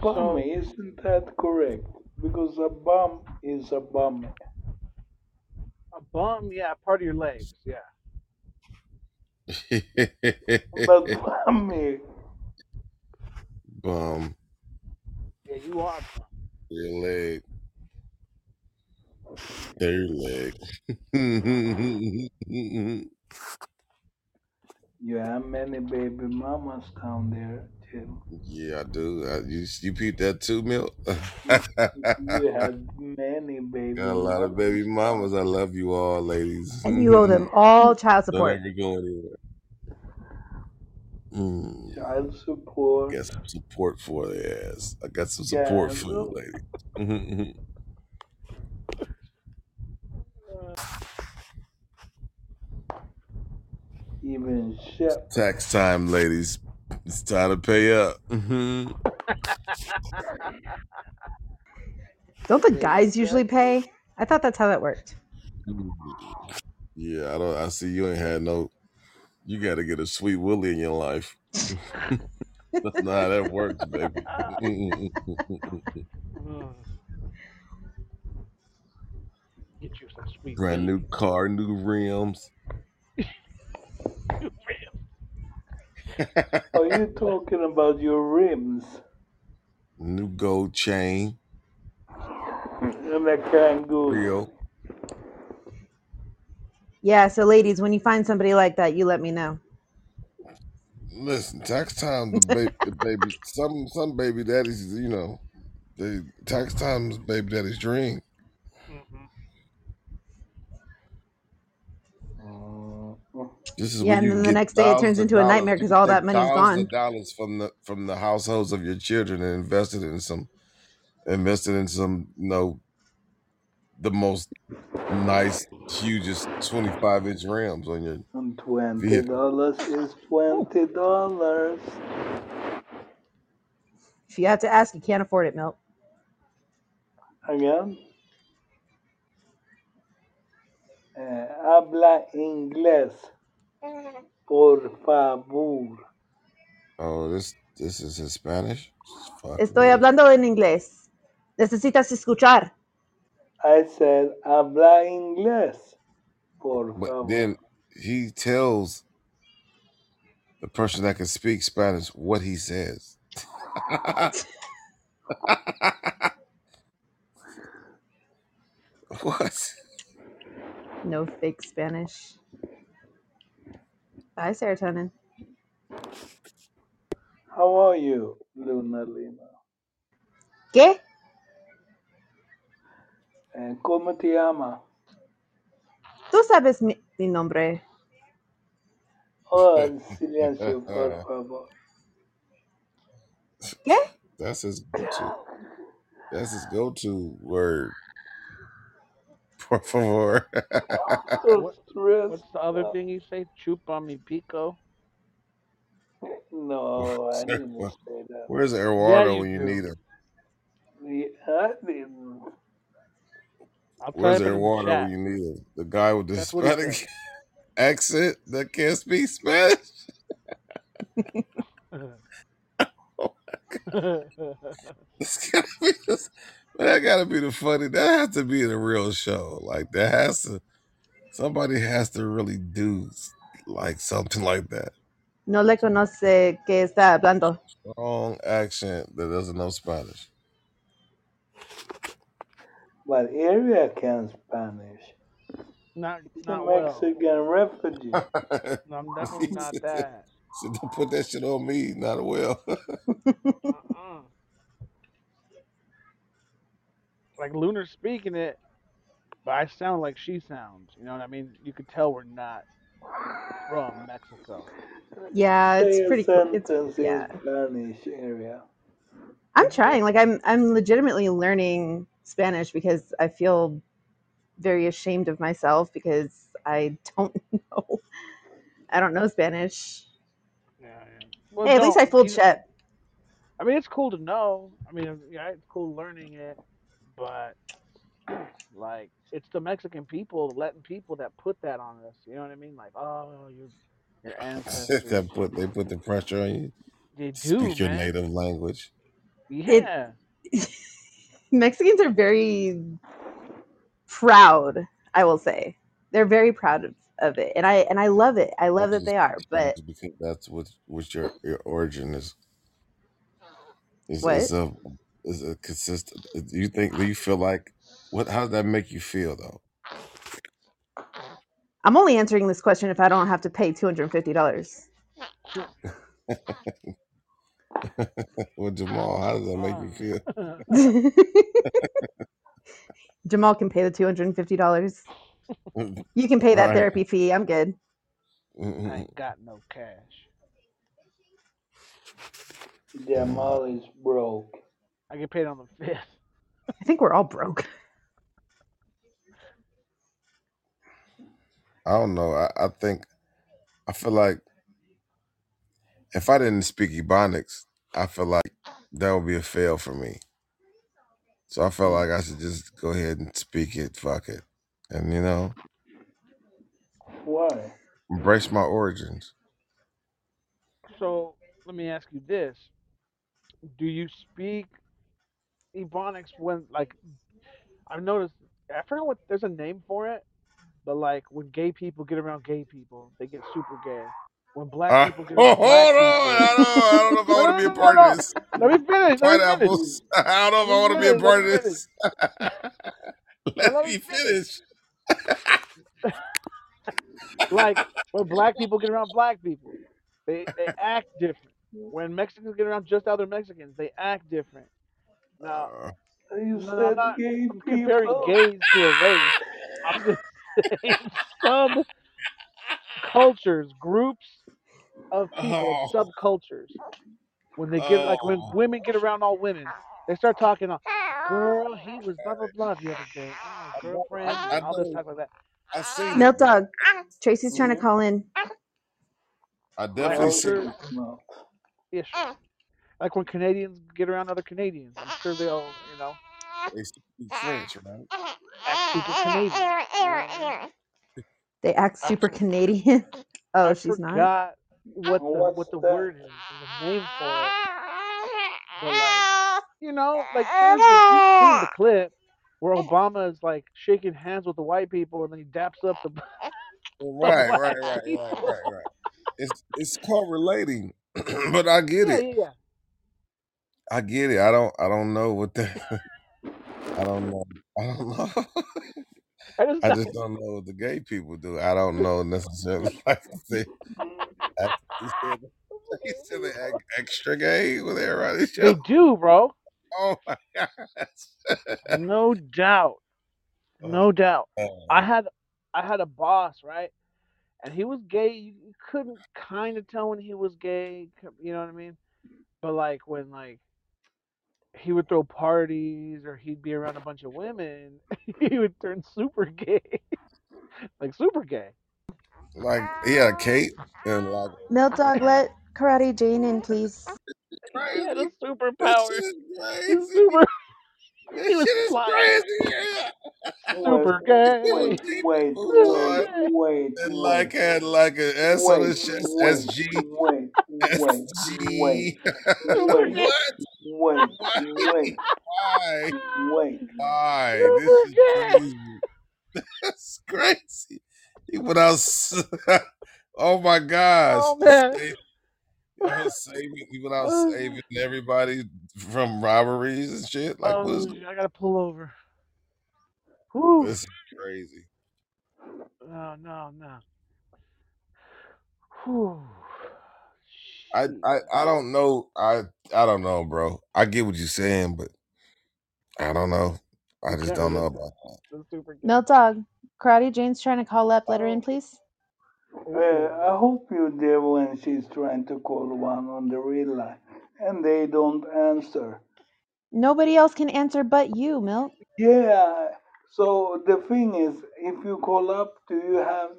Bum, isn't that correct? Because a bum is a bum. A bum, yeah, part of your legs, yeah. But bummy, Bum, Yeah, you are bum. your leg. Their leg. you have many baby mamas down there, too. yeah, I do. I, you you peep that too, Milt? You have many baby Got a lot of baby mamas. I love you all, ladies. And you owe them all child Don't support. ever go anywhere. Mm, Child support. got some support for their ass. I got some support Yeah, for you, look. lady. Even Shep. Tax time, ladies. It's time to pay up. Mm-hmm. Don't the guys usually pay? I thought that's how that worked. Yeah, I don't. I see you ain't had no. You got to get a sweet willie in your life. That's not how that works, baby. Get you some sweet Brand new car, new rims. Are you talking about your rims? new gold chain, And a kangaroo. Rio. Yeah, so ladies, when you find somebody like that, you let me know. Listen, tax time, the baby, the baby, some some baby daddies, you know, they tax time is baby daddy's dream. Mhm. Mm, This is Yeah, when and you then can the get next day it thousands turns of into a dollars. nightmare You because all take that money's thousands gone. of dollars from the from the households of your children and invested in some invested in some you know the most nice hugest 25 inch rims on your And twenty vehicle. dollars is twenty dollars. If you have to ask, you can't afford it, Milt. Again. Eh, habla inglés, por favor. Oh, this this is in Spanish. Fuck Estoy me. hablando en inglés. Necesitas escuchar. I said, habla inglés, por But favor. then he tells the person that can speak Spanish what he says. what? No fake Spanish. Bye, serotonin. How are you, Luna Lima? ¿Qué? Eh, ¿Cómo te llama? Tú sabes mi, mi nombre. Oh, silencio, por favor. ¿Qué? That's his go-to. That's his go-to word. Por favor. So What- stressed. What's the other out. thing you say? Chupa mi pico. No, I didn't say that. Where's Eduardo you when you do. need him? Yeah, I didn't. I'll Where's type it the Eduardo chat. when you need him? The guy with the That's Hispanic accent that can't speak Spanish? Oh it's gotta be this, that gotta be the funny. That has to be the real show. Like that has to. Somebody has to really do like something like that. No le conoce que está hablando. Strong accent that doesn't know Spanish. But area can Spanish. not He's a not well. Mexican refugee. No, I'm definitely not that. So don't put that shit on me. Not well. Uh-uh. Like Lunar speaking it, but I sound like she sounds. You know what I mean? You could tell we're not from Mexico. Yeah, it's a pretty cool. It's yeah. in Spanish area. I'm trying. Like I'm I'm legitimately learning Spanish because I feel very ashamed of myself because I don't know I don't know Spanish. Yeah, yeah. Well, Hey, at least I fooled You- Chet. I mean, it's cool to know. I mean, yeah, it's cool learning it, but like, it's the Mexican people letting people that put that on us. You know what I mean? Like, oh, your your ancestors. that put they put the pressure on you. They do, Speak your man. native language. It Yeah. Mexicans are very proud, I will say. They're very proud of, of it. And I and I love it. I love That's that just they are. But because that's what what your your origin is. Is what? is a is a consistent. Do you think? Do you feel like what? How does that make you feel though? I'm only answering this question if I don't have to pay $250. Well, Jamal, how does that make you feel? Jamal can pay the $250. You can pay that Right. therapy fee. I'm good. Mm-hmm. I ain't got no cash. Jamal is broke. I get paid on the fifth. I think we're all broke. I don't know. I, I think I feel like if I didn't speak Ebonics, I feel like that would be a fail for me. So I felt like I should just go ahead and speak it. Fuck it, and you know, Why? embrace my origins. So let me ask you this: Do you speak Ebonics when, like, I've noticed? I forget what there's a name for it, but like when gay people get around gay people, they get super gay. When black Uh, people get oh, around black hold on. I people, don't, I don't know if I want to be a part of this. Let me finish. Let me finish. Pineapples. I don't know if I want to be a part of this. Let me finish. like when black people get around black people, they they act different. When Mexicans get around just other Mexicans, they act different. Now, Uh, You no, I'm said not gay I'm comparing people. gays to a race. I'm just saying some cultures, groups of people, oh, subcultures. When they get like when oh, women get around all women, they start talking. uh, Girl, he was blah blah blah the other day. Oh, I know. girlfriend, I, I and all this know. talk like that. I seen Milk it, but Dog. Tracy's trying to Mhm. call in. I Like definitely I'm No, seen sure, it. she's not. ish. Like when Canadians get around other Canadians, I'm sure they'll, you know, They speak French, right? act super Canadian. You know what I mean? They act super Canadian. Oh, I she's not. forgot what the What's what the that? word is, the name for it. But like, you know, like there's the you've seen the clip where Obama is like shaking hands with the white people and then he daps up the, the Right, black right, right, people. right, right, right. It's it's called relating, but I get Yeah, it. yeah, yeah. I get it. I don't. I don't know what the. I don't know. I don't know. I just I just don't know what the gay people do. I don't know necessarily. Like they, act, you said, you said they act extra gay with everybody. they do, bro. Oh my gosh. No doubt. No doubt. Uh, I had I had a boss, right? And he was gay. You, you couldn't kind of tell when he was gay. You know what I mean? But like when like he would throw parties or he'd be around a bunch of women, he would turn super gay, like super gay. like he had a cape and like Milk Dog, let Karate Jane in, please. He had a superpower. He's super. He was flying. crazy. Yeah. Super gay. wait, Deep wait, blue, wait, wait, And like had like an S on wait, his chest. wait, SG. wait, wait, SG. wait, Super wait, gay. What? wait, Why? wait, Why? wait. Why? This is crazy. That's crazy. He went out. oh my gosh. Oh man. Save, saving, he went out Oh, saving everybody from robberies and shit. Like, what is oh, I gotta pull over. Whew. this? Is crazy. No, no, no. Whew. I, I I don't know. I I don't know, bro. I get what you're saying, but I don't know. I just don't know relate about to super gay. Milk Dog. Karate Jane's trying to call up. Let her in, please. Uh, I hope you're there when she's trying to call one on the real line and they don't answer. Nobody else can answer but you, Milk. Yeah. So the thing is, if you call up, do you have?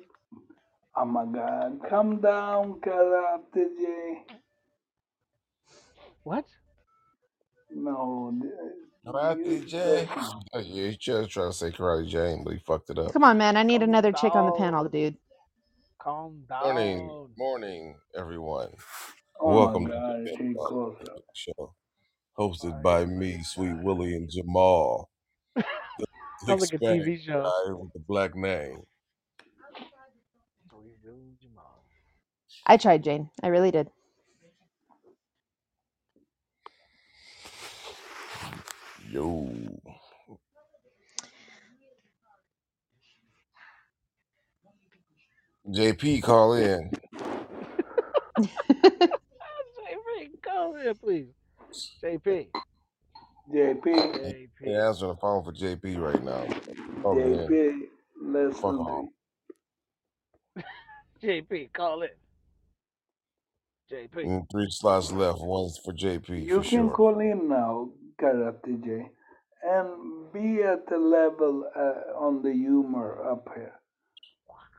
Oh my God! Come down, Karate J. What? No. Karate you J. just- Oh, yeah, he just tried to say Karate Jane, but he fucked it up. Come on, man. I need Calm another chick on the down. panel, dude. Calm Morning, down. morning, everyone. Oh Welcome my to God! the She Milk Dog calls up. Show, hosted by me, Sweet Willie and Jamal, the Sounds like a Hispanic TV show. guy with the black name. Sweet Willie Jamal. I tried, Jane. I really did. Yo. JP, call in. JP, call in, please. JP. JP, JP. Yeah, answering the phone for JP right now. Call in. JP, listen Fuck off. JP, call it. JP. Mm, Three slots left. One's for JP You for can sure. call in now, Karate J, and be at the level uh, on the humor up here.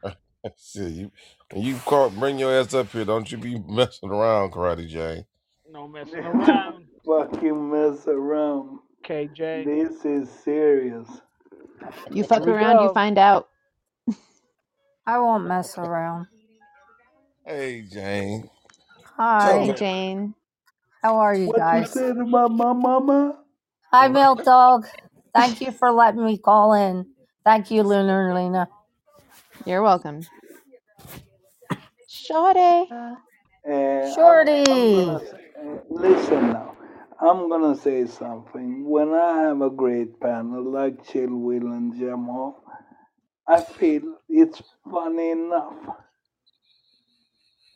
See you. When you call, bring your ass up here. Don't you be messing around, Karate Jane. No messing around. Fucking mess around. KJ. This is serious. You fuck Here we around, you go. find out. I won't mess around. Hey, Jane. Hi. Tell Jane. How are you What you guys? said about my mama? Hi, Milk Dog. Thank you for letting me call in. Thank you, Lunar and Lena. You're welcome. Shorty. Uh, I'm Shorty. gonna uh, listen now. I'm gonna say something. When I have a great panel like Chill Will and Jamal, I feel it's funny enough.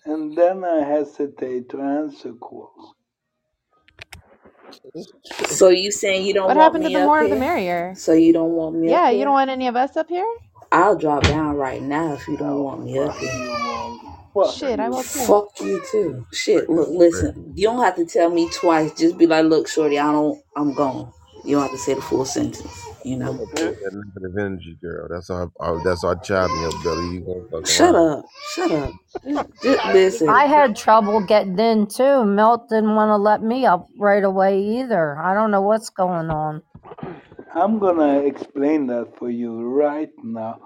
And then I hesitate to answer calls. So you saying you don't want me up here? What want happened to me the up more the here? merrier? So you don't want me Yeah, up you don't want any of us up here? I'll drop down right now if you don't Oh, want me up fuck here. you all. Fuck Shit, I you. will too. Fuck you too. Shit, look, listen. You don't have to tell me twice. Just be like, look, shorty, I don't. I'm gone. You don't have to say the full sentence. You I'm know. gonna take that negative energy, girl. That's our, our that's our child in your belly. You gonna fuck Shut around? up. Shut up. Just, just listen. I had trouble getting in too. Milt didn't want to let me up right away either. I don't know what's going on. I'm gonna explain that for you right now.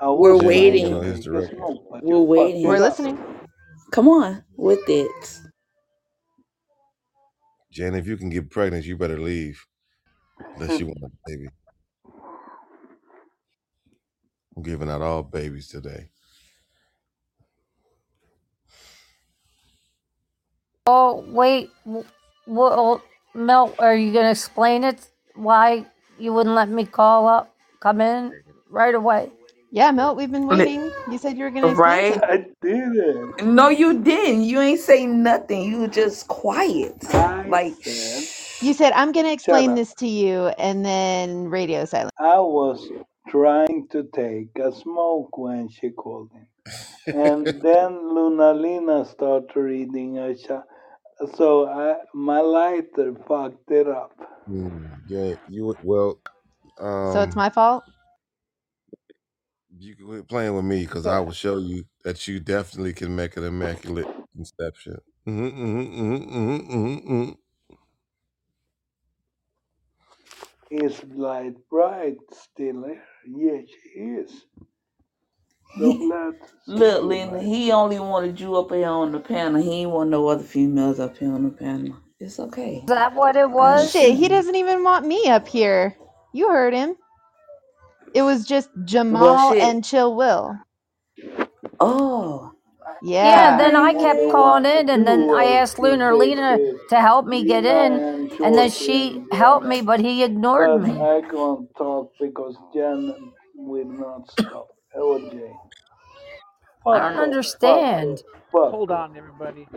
I We're was Jane, I trying ain't to waiting. gonna hit the a record. smoke, but We're you fucked waiting. We're it up. listening. Come on with it. Jane, if you can get pregnant, you better leave. Unless you want a baby. I'm giving out all babies today. Oh wait, w- well, Milt, are you gonna explain it? Why you wouldn't let me call up, come in right away? Yeah, Milt, we've been Li- waiting. You said you were going to explain Right? something. I did it. No, you didn't. You ain't say nothing. You just quiet. I Like, said, You said, I'm going to shut explain up. this to you, and then radio silence. I was trying to take a smoke when she called in. And then Luna Lina started reading a chat. So I, my lighter fucked it up. Mm, yeah, you well. So it's Um, my fault? You can quit playing with me because I will show you that you definitely can make an immaculate conception. hmm hmm hmm hmm hmm hmm Is Light Bright still there? Yes, she is. So he, glad to see look, you, Lena, he only wanted you up here on the panel. He ain't want no other females up here on the panel. It's okay. Is that what it was? Shit, he doesn't even want me up here. You heard him. It was just Well, Jamal shit. and Chill Will. Oh, Yeah, Yeah. then I kept calling wanted in, and then I asked Lunar take Lena to help me get in, and and then she helped me, but he ignored me. I can't talk because Janet will not stop. Jane. I don't off. Fuck understand. off. Hold on, everybody.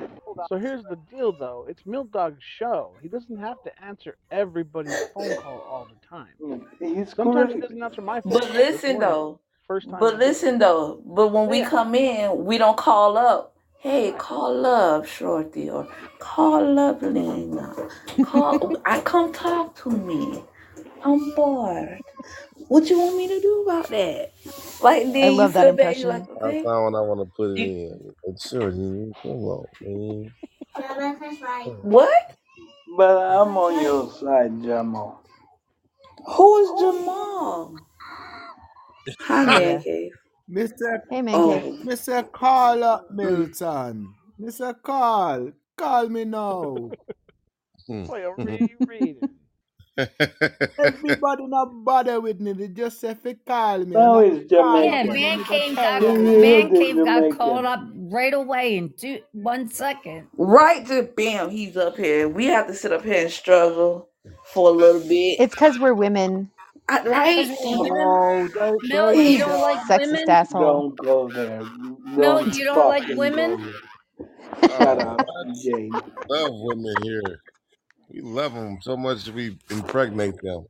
So here's the deal, though. It's Milk Dog's show. He doesn't have to answer everybody's phone call all the time. Mm, He's Sometimes he doesn't answer my phone but call. This listen though. first time But listen though. But when we come in, we don't call up. Hey, call up, Shorty, or call up, Lena. Call. I come talk to me. I'm bored. What you want me to do about that? Like I then you love that feel bad. You like impression. I okay. found when I want to put it You, in. It's sure, you come on, man. Come on. what? But I'm on your side, Jamal. Who is Jamal? Hi, man Yeah. cave. Mr. Hey, man cave. Oh, Mr. Carl up Milton. Mr. Carl. Call me now. Boy, read, read Everybody not bother with me. They just say fi call me. Now and I it's call Yeah, Jamaican. man they cave tell got me. Man the cave got called up right away in two one second. Right to bam, he's up here. We have to sit up here and struggle for a little bit. It's because we're women. I, right? we're. Oh, don't Mill, don't you do don't like Sexist women. asshole. Don't go there. Mill, Don't you don't like fucking go women. there. Shut up, Jane. love women here. We love them so much we impregnate them.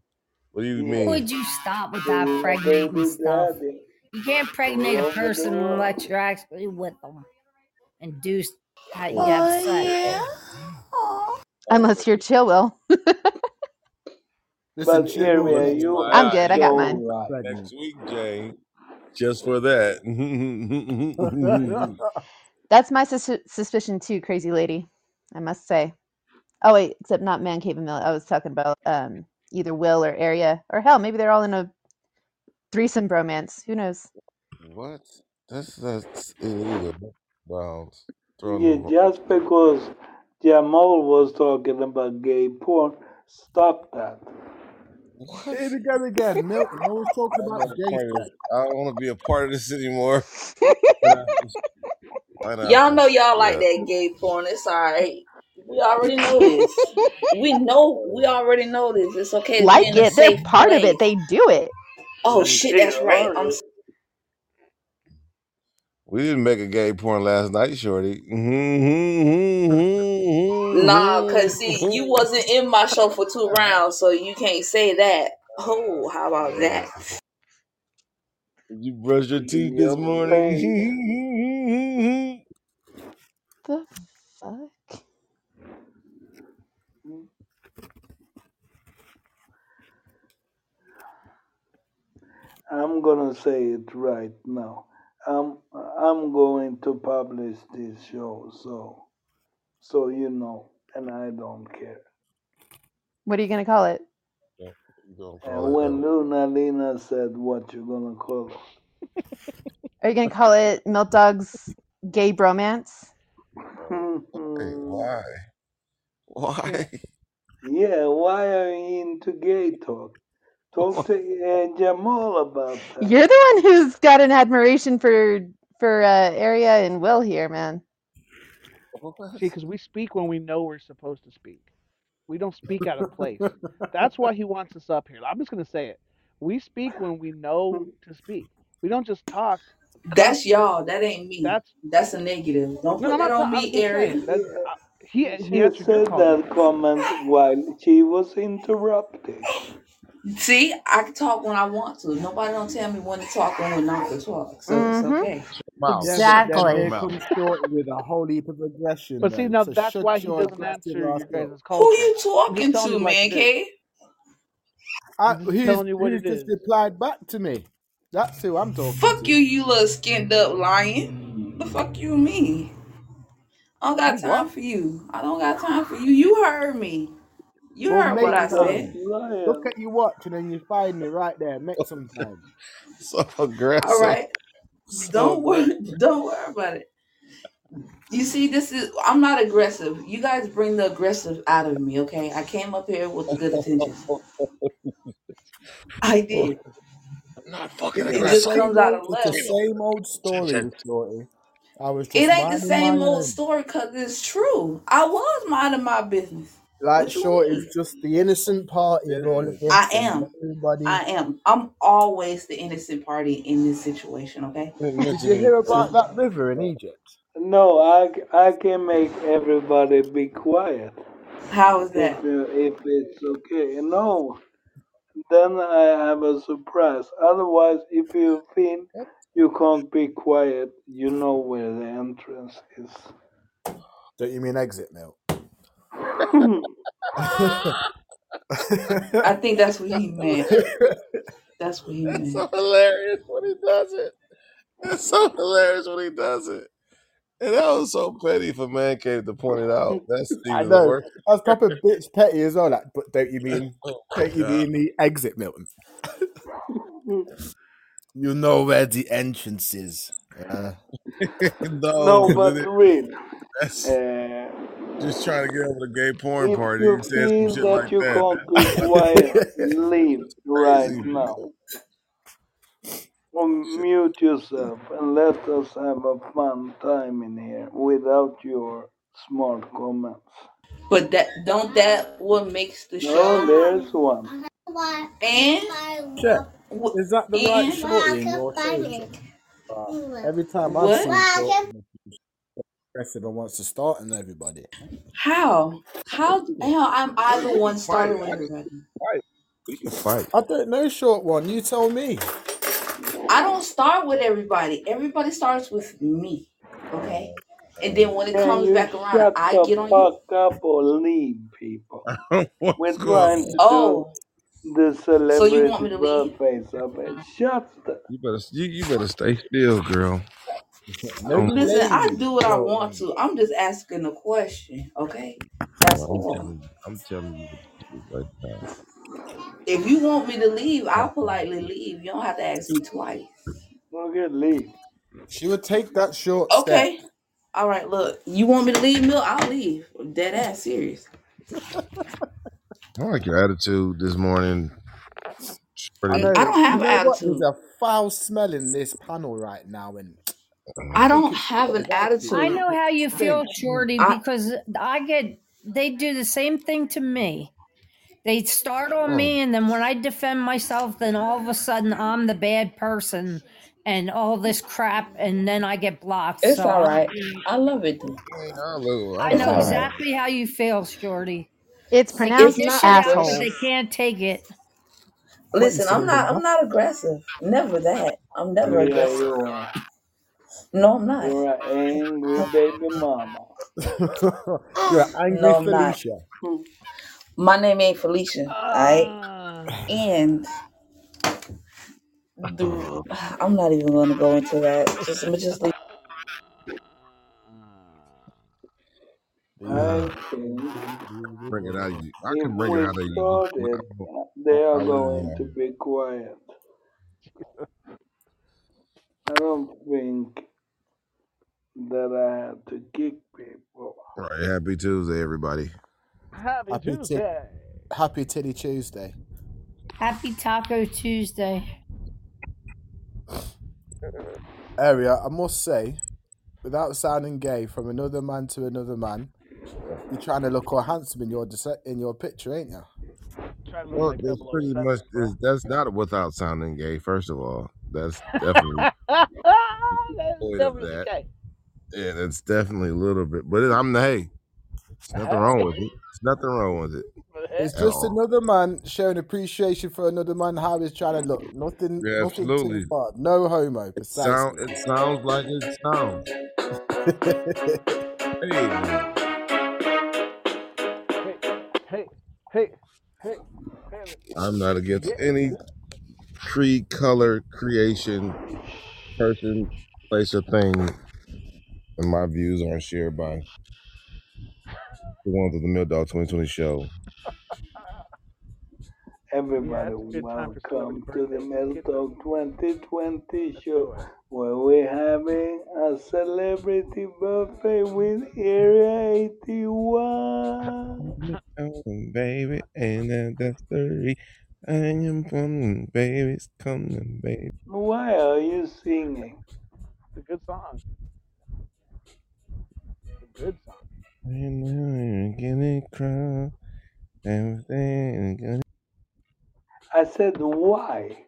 What do you mean? Would you stop with They that were pregnating baby stuff? You can't all pregnate a person unless you're actually with them. Induce how you have Oh sex. yeah. Unless you're chill, Will. Listen, But chill Area, will. you I'm good. I got mine. next week, Jane, just for that. That's my sus- suspicion too, crazy lady. I must say. Oh wait, except not man cave and mill. I was talking about um either Will or Area or hell, maybe they're all in a threesome bromance. Who knows? what? That's that's illegal. Bounds. Throwing Yeah, the wrong. just because Jamal was talking about gay porn, stop that. What? Here we go again. Milton, I was talking about gay part of sex. I don't want to be a part of this anymore. Y'all know y'all like Yeah. that gay porn. It's alright. We already know this. We know. We already know this. It's okay to be like in a it. They're safe part of it. They do it. Oh shit, that's right. I'm We didn't make a gay porn last night, Shorty. Mm-hmm, nah, mm-hmm, cause see, you mm-hmm. wasn't in my show for two rounds, so you can't say that. Oh, how about that? You brush your teeth this morning? I'm gonna say it right now. I'm I'm going to publish this show, so so you know, and I don't care. What are you gonna call it? You gonna And it when though. Luna Lina said what you gonna call it, Are you gonna call it Milk Dog's Gay Bromance? Hey, why? Why? yeah, why are you into gay talk? Talk to Jamal about that. You're the one who's got an admiration for for uh, Area and Will here, man. See, because we speak when we know we're supposed to speak. We don't speak out of place. That's why he wants us up here. I'm just gonna say it. We speak when we know to speak. We don't just talk. That's y'all. That ain't me. That's That's a negative. Don't no, put I'm that not. on ta- I'm me, just Area. saying that uh, he he She said that comment while she was interrupting. See, I can talk when I want to. Nobody don't tell me when to talk and when not to talk. So it's Mm-hmm. okay. Mouth. Yeah, but then Exactly. here Mouth. comes Shorty with a whole heap of aggression. But see, Then, now so that's shut why he your doesn't answer ass your up. guys' Who culture. you He's talking just telling to, you like man, it is. K? I, He's just he's telling you what he's it just is. replied back to me. That's who I'm talking Fuck to. you, you little skinned up lion. The fuck you mean? I don't got You time what? for you. I don't got time for you. You heard me. You Well, heard make what I said. lion. Look at your watch and then you find me right there. Make some time. So All aggressive. right. So Don't worry. Don't worry about it. You see, this is I'm not aggressive. You guys bring the aggressive out of me, okay? I came up here with good intentions. I did. I'm not fucking It It's the just aggressive. comes same out old. of It's the left. same old story with Shorty. I was It just ain't the minding my same old lane. story because it's true. I was minding my business. Like What you Shorty's mean? just the innocent party of all of this, I am. everybody. I am. I'm always the innocent party in this situation, okay? Didn't Did mention you hear about that river in Egypt? No, I, I can make everybody be quiet How is if that? uh, if it's okay. No, then I have a surprise. Otherwise, if you think you can't be quiet, you know where the entrance is. Don't you mean exit now? I think that's what he meant. That's what he That's meant. so hilarious when he does it. That's so hilarious when he does it. And that was so petty for Man Cave to point it out. That's I even the know. worst. I was proper bitch petty as well. Like, but don't you mean Oh my don't you god. mean the exit, Milton? You know where the entrance is. Uh, no, no, but real. that's Uh, Just trying to get over the gay porn If party. you You said some feel shit that like you that. can't be quiet, leave right now. Or mute yourself and let us have a fun time in here without your smart comments. But that don't that what makes the No, show? there's one. And Check. Is that the right and shorty in your show? Uh, every time I've what? seen shorty, aggressive and wants to start on everybody. How? How the hell I'm I the one starting with everybody? Fight. We can fight. I don't know, short one. You tell me. I don't start with everybody. Everybody starts with me. Okay? And then when it Can comes you back around, shut I the get on you. fuck up or leave, people? What's We're going trying on? to Oh, do the so you want me celebrity to leave? birthdays of it. Shut the. You better you, you better stay still, girl. No Um, Listen, I blaming. do what I No. want to. I'm just asking a question, okay? That's I'm all. telling you, I'm telling you the truth right now. If you want me to leave, I'll politely leave. You don't have to ask me twice. Okay, leave. She would take that short step. Okay. All right, look. You want me to leave, Mill? I'll leave. Dead ass serious. I like your attitude this morning. I Shorty. know. I don't have you an know what? There's attitude. a foul smell in this panel right now, and I I don't have an attitude. I know how you feel, Shorty, I because I get they do the same thing to me. They start on Oh, me, and then when I defend myself, then all of a sudden I'm the bad person and all this crap, and then I get blocked. it's So all I'm, right. I love it. I know all love right. exactly how you feel, Shorty. It's pronounced It's this not shit out, they aggressive. can't take it. Listen, I'm not. I'm not aggressive. Never that. I'm never aggressive. You are. No, I'm not. You're an angry baby mama. You're an angry No, I'm not. Felicia. My name ain't Felicia. Alright, Ah. and the I'm not even gonna go into that. Just, I'm just leave. I think bring it out of you. I if can bring it we out of you. started, without- they are I going really to be quiet. I don't think that I have to kick people. Right. Happy Tuesday, everybody. Happy Happy ti- Tuesday. Happy Titty Tuesday. Happy Taco Tuesday. Area, I must say, without sounding gay, from another man to another man, you're trying to look all handsome in your dise- in your picture, ain't you? Look Well, like that's pretty much is that's not without sounding gay. First of all, that's definitely That's definitely that. gay. Yeah, that's definitely a little bit. But it, I'm the hey. There's nothing wrong with it. There's nothing wrong with it It's just all. another man showing appreciation for another man how he's trying to look. Nothing, Yeah, nothing absolutely. too far. No homo, It sound it sounds like it sounds. Hey, Hey, hey, hey, hey, hey. I'm not against Yeah. any creed, color, creation, person, place, or thing, and my views aren't shared by the ones of the Mill Dog 2020 show. Everybody, it's a good time for celebrity welcome to the birthdays. Metal Get them. Talk 2020 show where we're having a celebrity birthday with Area 81. Oh, baby, and that's the re- I am coming, baby's coming, baby. Why are you singing? It's a good song. It's a good song. And now you're getting cross, everything gonna I said, why?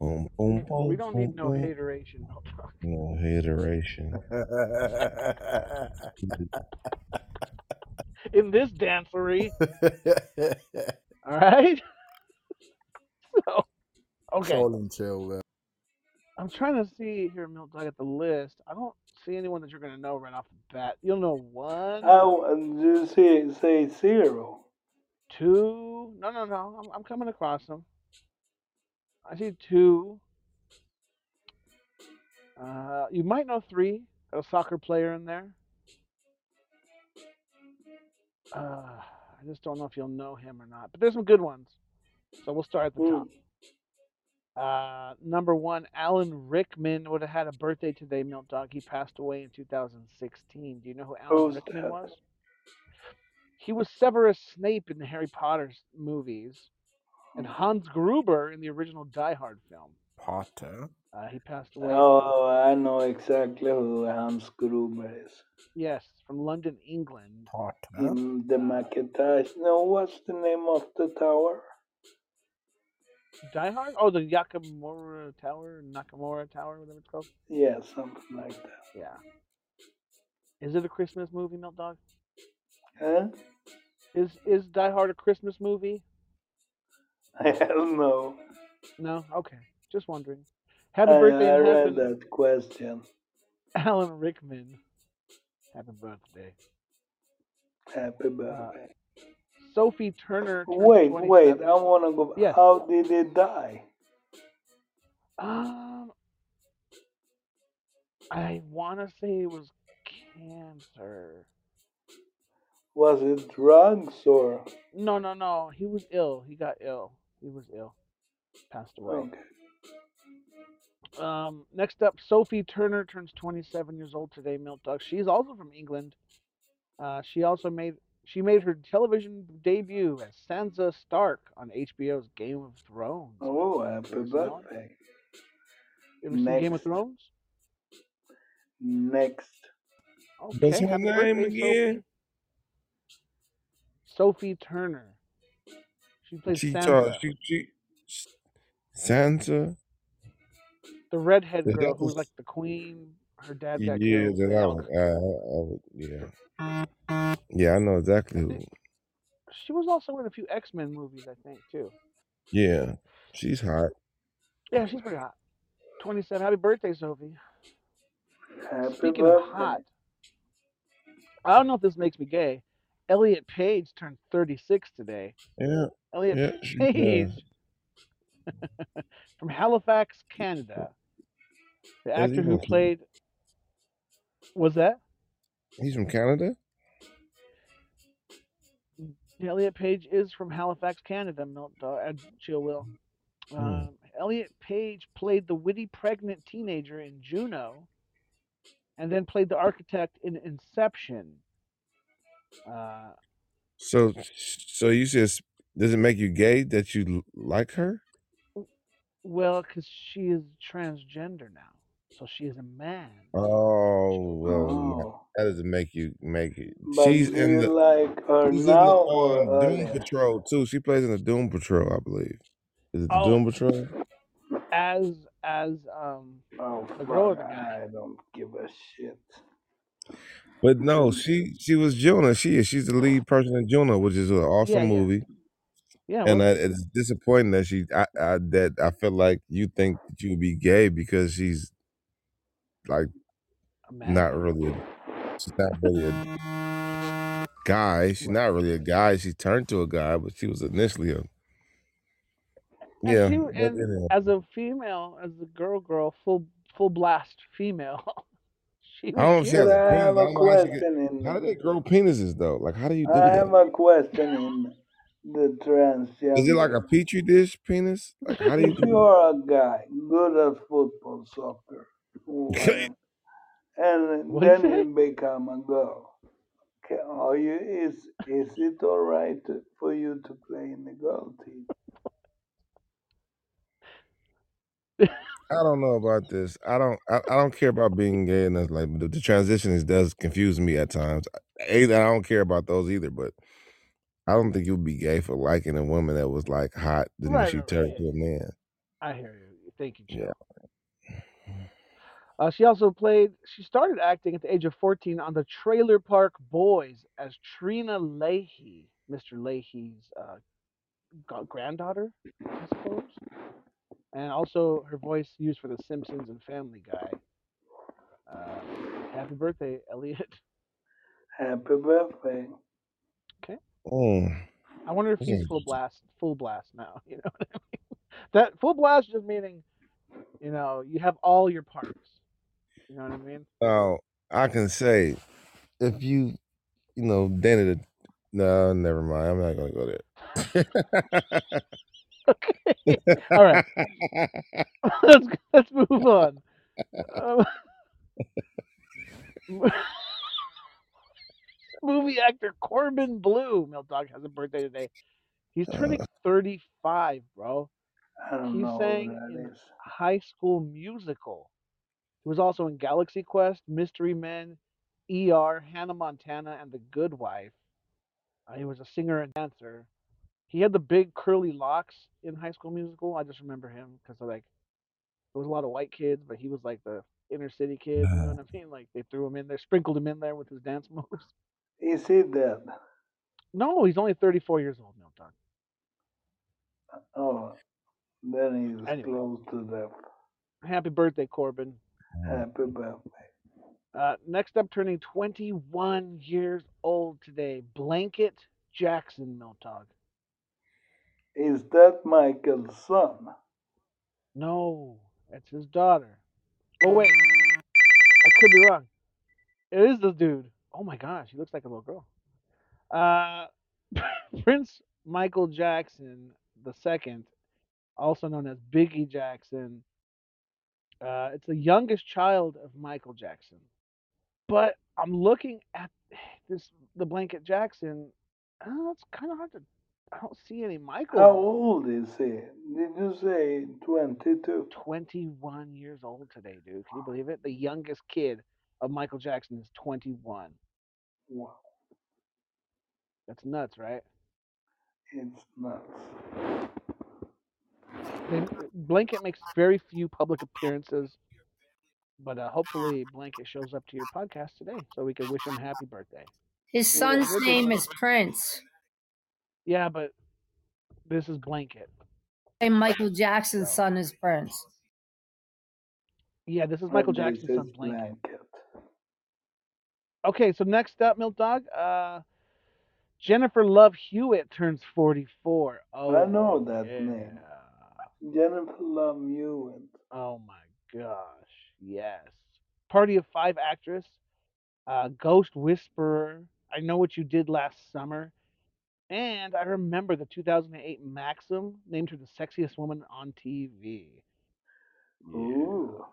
boom, boom, Well, we don't boom, need no boom. hateration. No. No hateration. In this dancery, all right? So, okay. Chill and chill. I'm trying to see here, Milt Dog, at the list. I don't see anyone that you're going to know right off the bat. You'll know one, did you say, say zero? two. No, no, no. I'm, I'm coming across them. I see two. Uh, you might know three. Got a soccer player in there. Uh, I just don't know if you'll know him or not. But there's some good ones. So we'll start at the Hmm. top. Uh, number one, Alan Rickman would have had a birthday today, Milk Dog. He passed away in 2016. Do you know who Alan Who's Rickman that? was? He was Severus Snape in the Harry Potter movies, and Hans Gruber in the original Die Hard film. Potter. Uh, he passed away. Oh, I know exactly who Hans Gruber is. Yes, from London, England. Potter. In the Macintosh. No, what's the name of the tower? Die Hard? Oh, the Yakamura Tower, Nakamura Tower, whatever it's called. Yeah, something like that. Yeah. Is it a Christmas movie, Milk Dog? Huh? Is is Die Hard a Christmas movie? I don't know. No. Okay. Just wondering. Happy I, birthday I read that question. Alan Rickman. Happy birthday. Happy uh, birthday. Sophie Turner. Wait, wait. I want to go. Yes. How did he die? Um, I want to say it was cancer. Was it drugs or? No, no, no. He was ill. He got ill. He was ill. Passed away. Okay. Um, next up, Sophie Turner turns 27 years old today. Milk Dog. She's also from England. Uh, she also made she made her television debut as Sansa Stark on HBO's Game of Thrones. Oh, happy Ever seen that birthday. You ever seen Game of Next. Thrones? Next. Okay. What's her happy name birthday, again? Sophie. Sophie Turner. She plays She Sansa, talk. She she. Santa. the redhead Is girl that who was the- like the queen. Her dad Yeah, killed. that I would, I, I, I would, yeah, yeah. I know exactly who. She was also in a few X Men movies, I think, too. Yeah, she's hot. Yeah, she's pretty hot. 27. Happy birthday, Sophie. Happy Speaking of hot, I don't know if this makes me gay. Elliot Page turned 36 today. Yeah, Elliot yeah, she Page from Halifax, Canada. The actor who played was that He's from Canada. Elliot Page is from Halifax, Canada. And Chill Will. Hmm. Um, Elliot Page played the witty pregnant teenager in Juno, and then played the architect in Inception. Uh, So, so you says, does it make you gay that you like her? well, because she is transgender now, so she is a man. Oh well, Oh. that doesn't make you make it. But She's in the like her she's in the or um, Doom earlier? Patrol too. She plays in the Doom Patrol, I believe. Is it the Oh. Doom Patrol? As as um Oh, the girl or the guy? I don't give a shit. But no, she she was Jonah. She is. She's the lead person in Jonah, which is an awesome Yeah, yeah, movie. yeah. And Well, I, it's disappointing that she I, I that I feel like you think that you would be gay because she's like a not really a, she's not really a guy. She's not really a guy. She turned to a guy, but she was initially a And yeah. she But and anyhow, as a female, as a girl, girl, full full blast female, I don't know was if she cute. has But a I penis. have a don't know how she get. question How do they grow penises though? Like how do you do I have a question in the trans. Is it like a petri dish penis? Like how do you If do you are a guy good at football, soccer, that? whatever, and then it? you become a girl, Okay, are you is is it all right for you to play in the girl team? I don't know about this. I don't. I, I don't care about being gay, and that's like the, the transition is does confuse me at times. Either I don't care about those either, but I don't think you'd be gay for liking a woman that was like hot, then Right, she right, turned right. to a man. I hear you. Thank you, Yeah. Joe. Uh, she also played. She started acting at the age of 14 on the Trailer Park Boys as Trina Lahey, Mr. Lahey's uh, granddaughter, I suppose. And also her voice used for The Simpsons and Family Guy. Uh, happy birthday, Elliot. Happy birthday. Okay. Oh. I wonder if he's full blast, full blast now. You know what I mean? That full blast just meaning, you know, you have all your parts. You know what I mean? Now I can say, if you, you know, dated a, no, never mind. I'm not gonna go there. okay. All right. let's let's move on. Um, movie actor Corbin Bleu, Milk Dog has a birthday today. He's turning 35, bro. I don't He know sang in. High School Musical. He was also in Galaxy Quest, Mystery Men, ER, Hannah Montana, and The Good Wife. Uh, he was a singer and dancer. He had the big curly locks in High School Musical. I just remember him because like there was a lot of white kids, but he was like the inner city kid. You know what I mean? Like they threw him in there, sprinkled him in there with his dance moves. Is he dead? No, he's only 34 years old, Milk Dog. Oh, then he's Anyway. close to death. Happy birthday, Corbin. Happy birthday. Uh, next up, turning 21 years old today, Blanket Jackson, Milk Dog. Is that Michael's son? No, that's his daughter. Oh wait, I could be wrong. It is this dude. Oh my gosh, he looks like a little girl. Uh, Prince Michael Jackson the second, also known as Bigi Jackson. Uh, it's the youngest child of Michael Jackson. But I'm looking at this the blanket Jackson. Oh, it's kind of hard to. I don't see any Michael. How old is he? Did you say 22? 21 years old today, dude. Can you believe it? The youngest kid of Michael Jackson is 21. Wow, That's nuts, right? it's nuts. They, Blanket makes very few public appearances, but uh, hopefully Blanket shows up to your podcast today so we can wish him happy birthday. His son's we'll name is Prince. Yeah, but this is Blanket. And Michael Jackson's son is Prince. Yeah, this is Michael Jackson's son, Blanket. Blanket. Okay, so next up, Milk Dog, uh, Jennifer Love Hewitt turns 44. Oh, I know that yeah. name. Jennifer Hewitt. Oh my gosh, yes. Party of Five actress, uh, Ghost Whisperer. I know what you did last summer, and I remember the 2008 Maxim named her the sexiest woman on TV. Ooh.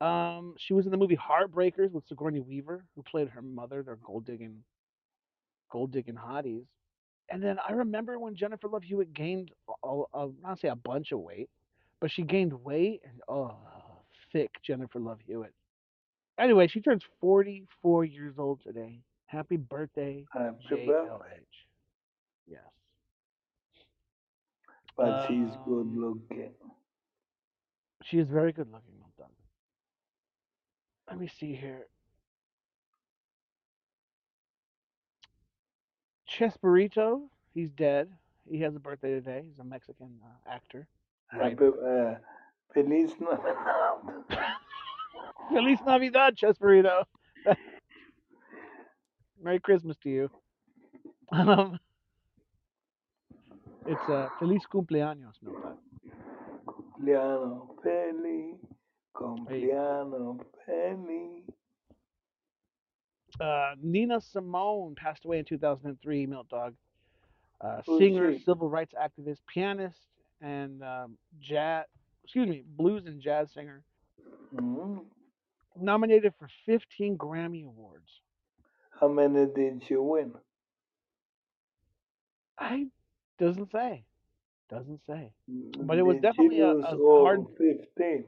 Um, she was in the movie Heartbreakers with Sigourney Weaver, who played her mother. They're gold digging, gold digging hotties. And then I remember when Jennifer Love Hewitt gained, a, a, not say a bunch of weight, but she gained weight and oh, thick Jennifer Love Hewitt. Anyway, she turns 44 years old today. Happy birthday, JLH. Yes. But she's good Um, looking. She is very good looking. Let me see here. Chespirito, he's dead. He has a birthday today. He's a Mexican uh, actor. Right. Uh, Feliz Navidad. Feliz Navidad, Chespirito. Merry Christmas to you. Um, it's uh, Feliz Cumpleaños, no doubt. Cumpleaños feliz. Cumpleaños feliz. Uh, Nina Simone passed away in 2003, Milk Dog. Uh, singer, she? civil rights activist, pianist, and um, jazz, excuse me, blues and jazz singer. Mm. Nominated for 15 Grammy Awards. How many did she win? I doesn't say, doesn't say. But it was Did definitely a- a hard- 15?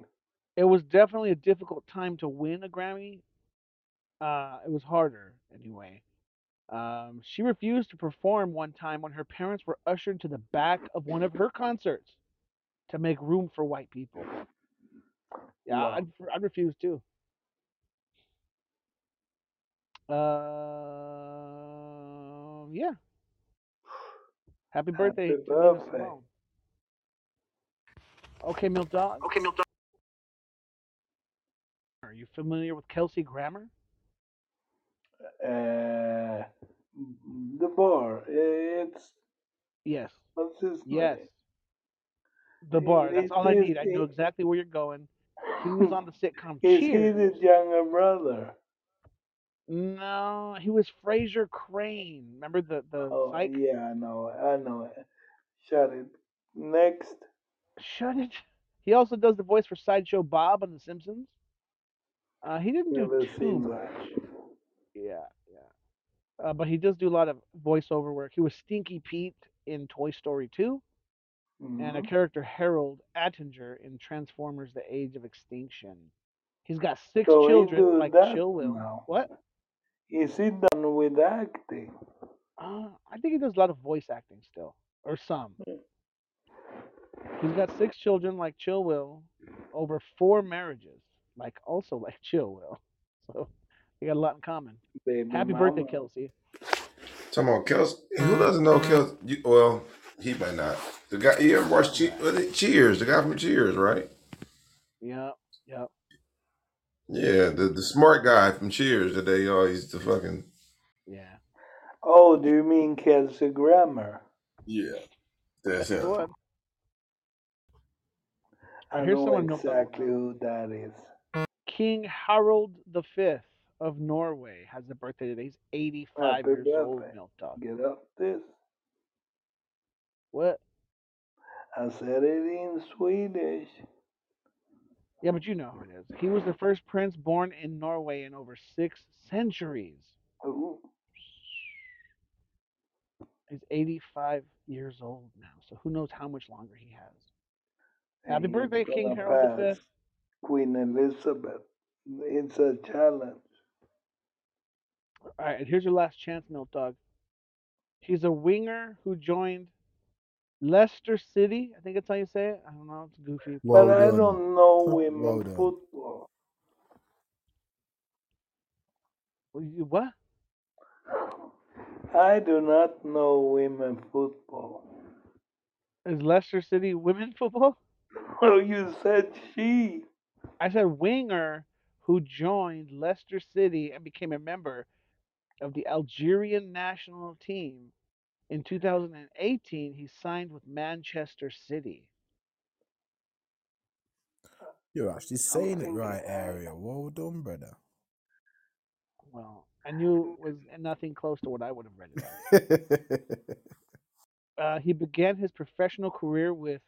It was definitely a difficult time to win a Grammy. Uh, it was harder anyway. Um, she refused to perform one time when her parents were ushered to the back of one of her concerts to make room for white people. Yeah, Wow. I'd, I'd refuse too. Uh, yeah. Happy birthday, Happy birthday. Okay, Milk Dog. Okay, Milk Dog. Are you familiar with Kelsey Grammer? Uh, the bar. It's Yes. his Yes. name? The bar. That's all I need. I know exactly where you're going. He was on the sitcom Is he Cheers. younger brother? No, he was Frasier Crane. Remember the the Oh, psych? yeah, I know. I know. Shut it. Next. Shut it. He also does the voice for Sideshow Bob on The Simpsons. Uh, he didn't do too much. Yeah. Uh, but he does do a lot of voiceover work. He was Stinky Pete in Toy Story 2 and a Mhm. character Harold Attinger in Transformers: The Age of Extinction. He's got six So children, like that Chill Will. now. What? Is he done with acting? Uh, I think he does a lot of voice acting still, or some. Hmm. He's got six children, like Chill Will, over four marriages, like also like Chill Will. So they got a lot in common. Baby Happy mama. birthday, Kelsey. Talking about Kels. Who doesn't know Kels? You, well, he might not. The guy. You ever watched che- Cheers? The guy from Cheers, right? Yeah, yeah. Yeah, the the smart guy from Cheers that they always the fucking Yeah. Oh, do you mean Kelsey Grammer? yeah. That's That's him. what. I Here's know someone exactly who that is. King Harald the V of Norway has a birthday today. He's ah, 85 Happy years old. Milk Dog. Get up this. What? I said it in Swedish. Yeah, but you know who it is. He was the first prince born in Norway in over six centuries. Ooh. He's 85 years old now, so who knows how much longer he has. Happy birthday, King Harald V. Queen Elizabeth. It's a challenge. All right, here's your last chance, Milk Dog. He's a winger who joined Leicester City. I think that's how you say it. I don't know. It's goofy. Well but I don't know women done. football. What? I do not know women football. Is Leicester City women football? Oh, you said she. I said winger who joined Leicester City and became a member of the Algerian national team. In 2018, he signed with Manchester City. You're actually saying it right, I- area. Well done, brother. Well, I knew it was nothing close to what I would have read it. Uh, he began his professional career with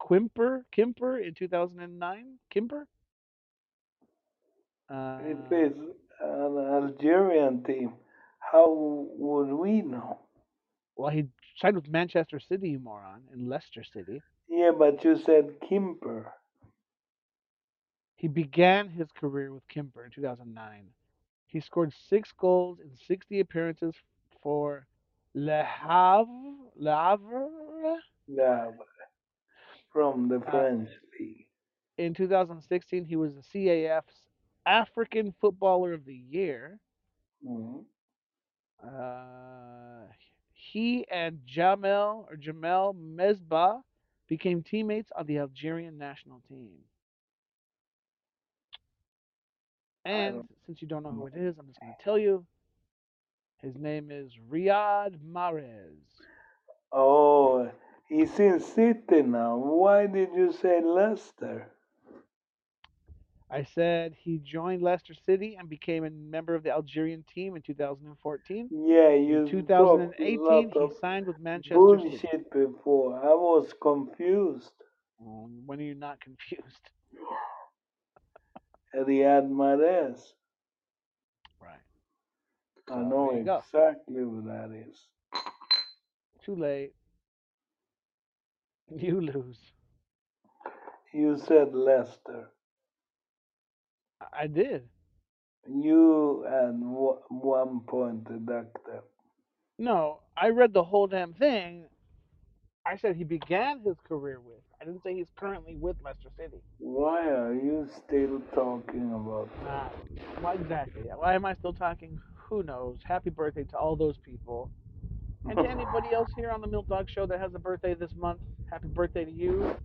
Quimper, Kimper in 2009. Kimper? Uh, If it's an Algerian team, how would we know? well, he signed with Manchester City, you moron, in Leicester City. Yeah, but you said Kimper. He began his career with Kimper in 2009. He scored six goals in 60 appearances for Le Havre. Le Havre? Yeah, from the Uh, French league. In 2016, he was the CAF's African Footballer of the Year. Mhm. Uh, he and Jamel or Jamel Mesbah became teammates on the Algerian national team. And since you don't know who it is, I'm just going to tell you. His name is Riyad Mahrez. Oh, he's in City now. Why did you say Leicester? I said he joined Leicester City and became a member of the Algerian team in 2014. Yeah, you a 2018, he signed with Manchester City. bullshit before. I was confused. Um, when are you not confused? Riyad Mahrez. Right. I know exactly who that is. Too late. You lose. You said Leicester. I- did. You and one point deducted. No, I read the whole damn thing. I said he began his career with. I didn't say he's currently with Leicester City. Why are you still talking about Uh, well, exactly. Why am I still talking? Who knows? Happy birthday to all those people. And to anybody else here on the Milk Dog Show that has a birthday this month, happy birthday to you.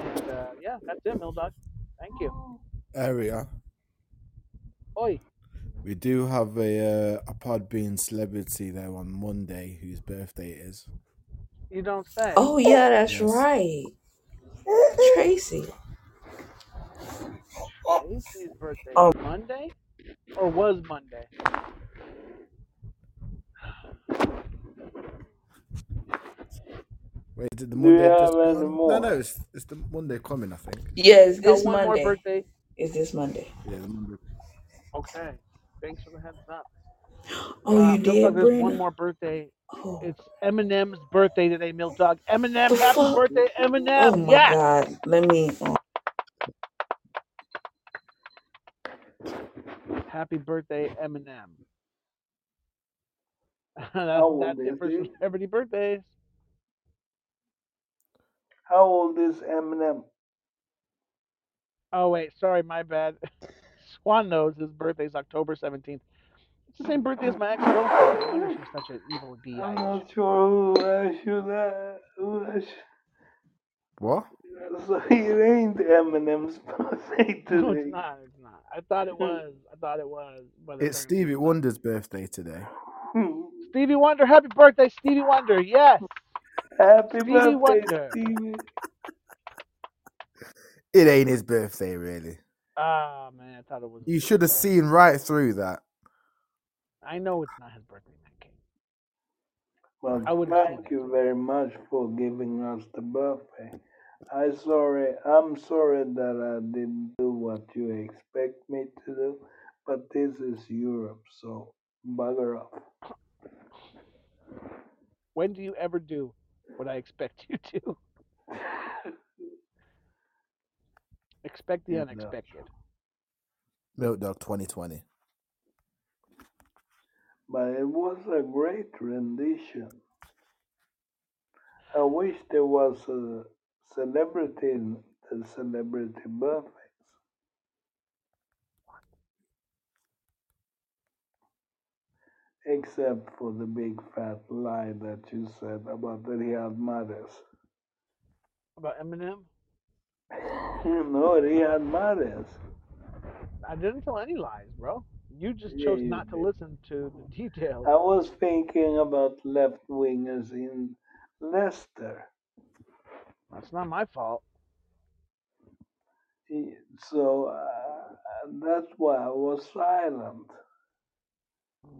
And uh, yeah, that's it, Milk Dog. Thank you. Area. Oi. We do have a uh, a Podbean celebrity there on Monday whose birthday it is. You don't say. Oh yeah, that's Yes. right. Tracy. Tracy's birthday Um, Monday? Or was Monday? Wait, is it the Do you Monday just have any gone? No, more? no, it's, it's the Monday coming, I think. Yes, Got this one more Monday. birthday. Is this Monday? Yeah, Monday. Okay. Thanks for the heads up. Oh, Uh, you Milk did, Dog, there's one Brenda? more birthday. Oh, It's Eminem's birthday today, Milk Dog. Eminem, the happy fuck? birthday, Oh Eminem. my Yes. God. Let me. Oh, Happy birthday, Eminem. that's How old that's it is for he? celebrity birthdays. How old is Eminem? Oh wait, sorry, my bad. Swan knows his birthday's October 17th. It's the same birthday as my ex-girlfriend. She's such an evil I'm not sure who I should uh, who I should. What? So it ain't Eminem's birthday today. No, it's not. It's not. I thought it was. I thought it was, but It's apparently Stevie. Wonder's birthday today. Stevie Wonder, happy birthday, Stevie Wonder. Yes, Happy Stevie birthday, Wonder. Stevie. It ain't his birthday, really. Ah man, I thought it was. You should have seen right through that. I know it's not his birthday, man. King. Well, I would thank you very much for giving us the birthday. I sorry, I'm sorry that I didn't do what you expect me to do, but this is Europe, so bugger off. When do you ever do what I expect you to? Expect the Yeah, that's unexpected. Milt Dog 2020. But it was a great rendition. I wish there was a celebrity in the celebrity birthdays. Except for the big fat lie that you said about that he had mothers. About Eminem? No, he had. I didn't tell any lies, bro. You just Yeah, chose you not to listen to the details. I was thinking about left wingers in Leicester. That's not my fault. So uh, that's why I was silent.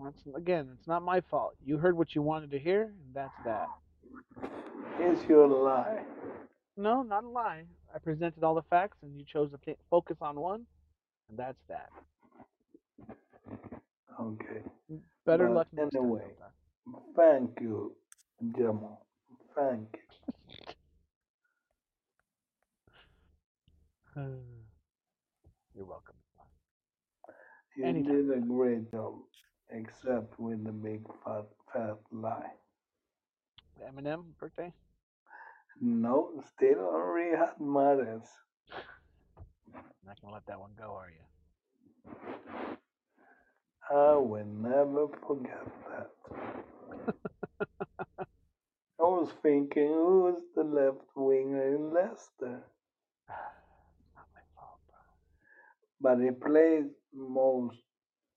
That's, again, it's not my fault. You heard what you wanted to hear, and that's that. It's your lie. No, not a lie. I presented all the facts, and you chose to focus on one, and that's that. Okay. Better But luck next time. anyway. Milton. Thank you, Jamal. Thank you. You're welcome. You Anytime. did a great job, except with the big fat fat lie. Eminem birthday? No, still on Riyad Mahrez. Not gonna let that one go, are you? I will never forget that. I was thinking, who is the left winger in Leicester? Not my fault. But he plays most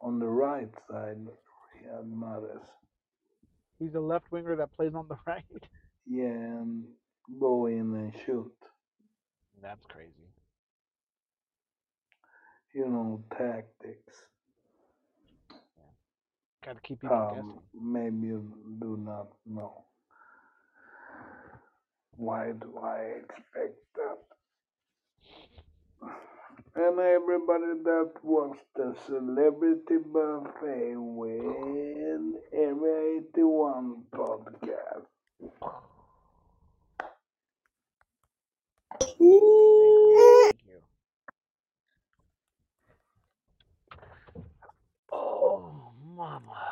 on the right side, Riyad Mahrez. He's a left winger that plays on the right. Yeah, and go in and shoot. That's crazy. You know, tactics. Got to keep people Um, guessing. maybe you do not know. Why do I expect that? And everybody that watched the Celebrity Buffet with Area 81 podcast. Thank you. Thank you. Oh, mama.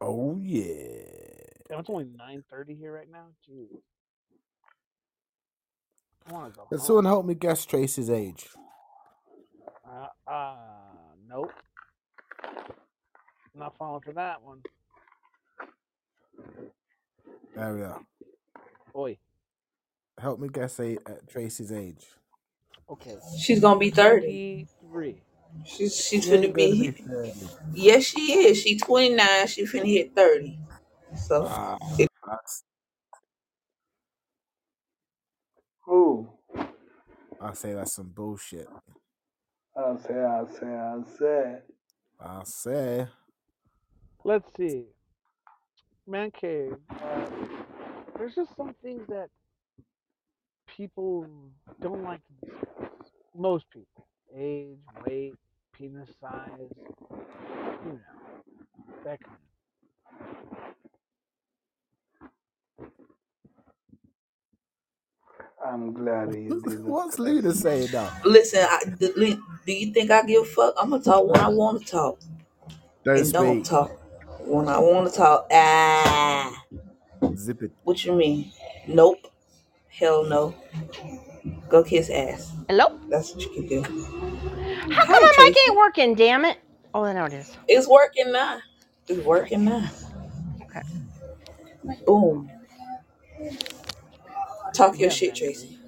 Oh yeah. Damn, it's only 9.30 here right now? Jeez. I want to go Can home. someone help me guess Tracy's age? Uh, uh, nope. Not falling for that one. There we are. Oi. Help me guess a, uh, Tracy's age. Okay. she's gonna be thirty. 23. She's she's She finna ain't gonna be. be 30. Yes, she is. She twenty nine. She finna hit thirty. So Ah, that's, Who? I say that's some bullshit. I say, I say, I say. I say. Let's see. Man cave. Uh, there's just some things that people don't like to discuss. Most people, age, weight, penis size, you know, that kind of. I'm glad he didn't. What's Luna saying now? Listen, I, do, do you think I give a fuck? I'm gonna talk when I want to talk, Don't and don't speak. talk when I want to talk. Ah, Zip it. what you mean? Nope. Hell no. Go kiss ass. Hello? That's what you can do. How Hi, come my mic Tracy. ain't working, damn it? Oh, now it is. It's working now. It's working now. Okay. Boom. Talk your Yeah, shit. Tracy.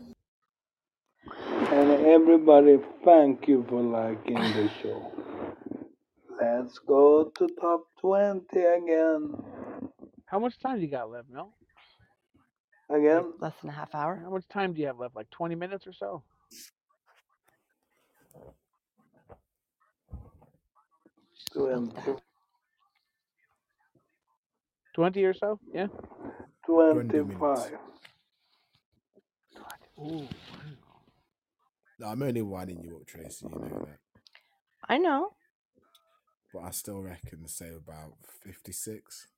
And everybody, thank you for liking the show. Let's go to top 20 again. How much time do you got left, Mel? Again, Less than a half hour. How much time do you have left? Like 20 minutes or so? About 20, 20 or so? Yeah. 25. Ooh. No, I'm only winding you up, Tracy. You know that. I know. But I still reckon, say about 56.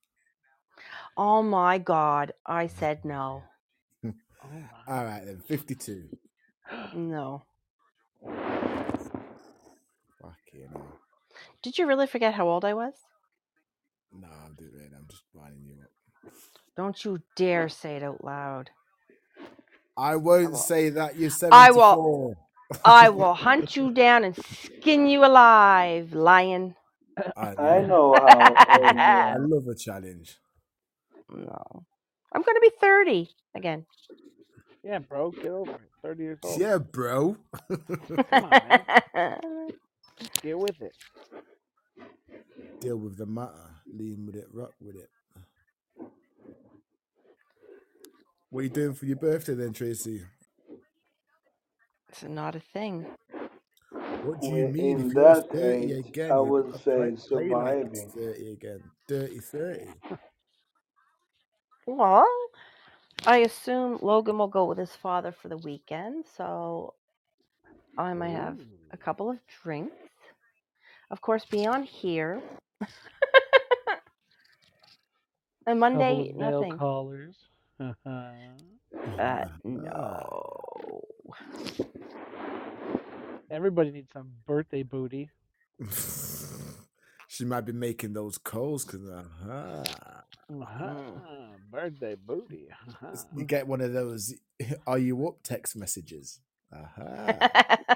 Oh my god. I said no. Oh. All right, then 52. No. Fucking hell. Did you really forget how old I was? No, I'm doing it. I'm just winding you up. Don't you dare say it out loud. I won't will- say that you're I will- I will hunt you down and skin you alive, lion. I, I know. know how old you I love a challenge. No. I'm going to be 30 again. Yeah, bro, get over it. 30 years old. Yeah, bro. Come on, man. Get with it. Deal with the matter. Lean with it. Rock with it. What are you doing for your birthday then, Tracy? it's not a thing. What do you Well, mean? in If you're that 30 age, again, I you would gotta say play, play like surviving. 30 again. Dirty 30. Well, I assume Logan will go with his father for the weekend, so I might have a couple of drinks. Of course, be on here. and Monday, nothing. callers. Uh, no. Everybody needs some birthday booty. she might be making those calls because uh-huh. Uh-huh. Birthday booty. Uh-huh. you get one of those "Are you up?" text messages. Uh-huh.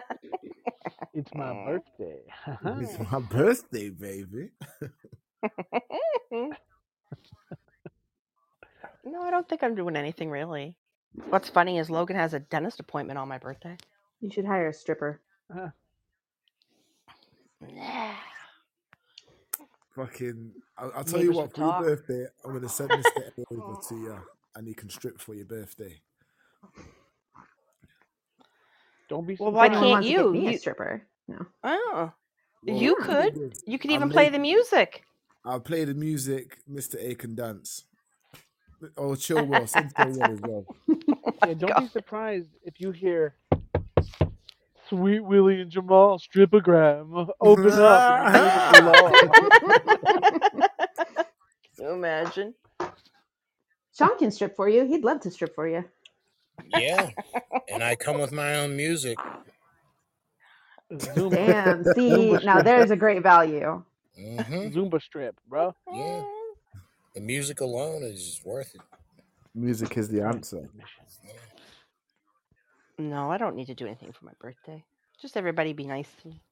It's my birthday. Uh-huh. it's my birthday, baby. no, I don't think I'm doing anything really. What's funny is Logan has a dentist appointment on my birthday. You should hire a stripper. Uh, Fucking, I'll, I'll tell Neighbors you what. For your birthday, I'm gonna send this to over to you, and you can strip for your birthday. don't be Well, why can't wants you? a You- stripper. No. Oh, Well, you could. You could I'll even play make- the music. I'll play the music. Mr. A can dance. Oh, chill well. Send Chill well as well. Oh yeah, don't be surprised if you hear Sweet Willie and Jamal stripogram. Open up. and. Can you imagine? Sean can strip for you. He'd love to strip for you. Yeah, and I come with my own music. Zumba, Damn. See, Zumba now there's a great value. hmm Zumba strip, bro. Yeah, the music alone is worth it. Music is the answer. No, I don't need to do anything for my birthday. Just everybody be nice to me.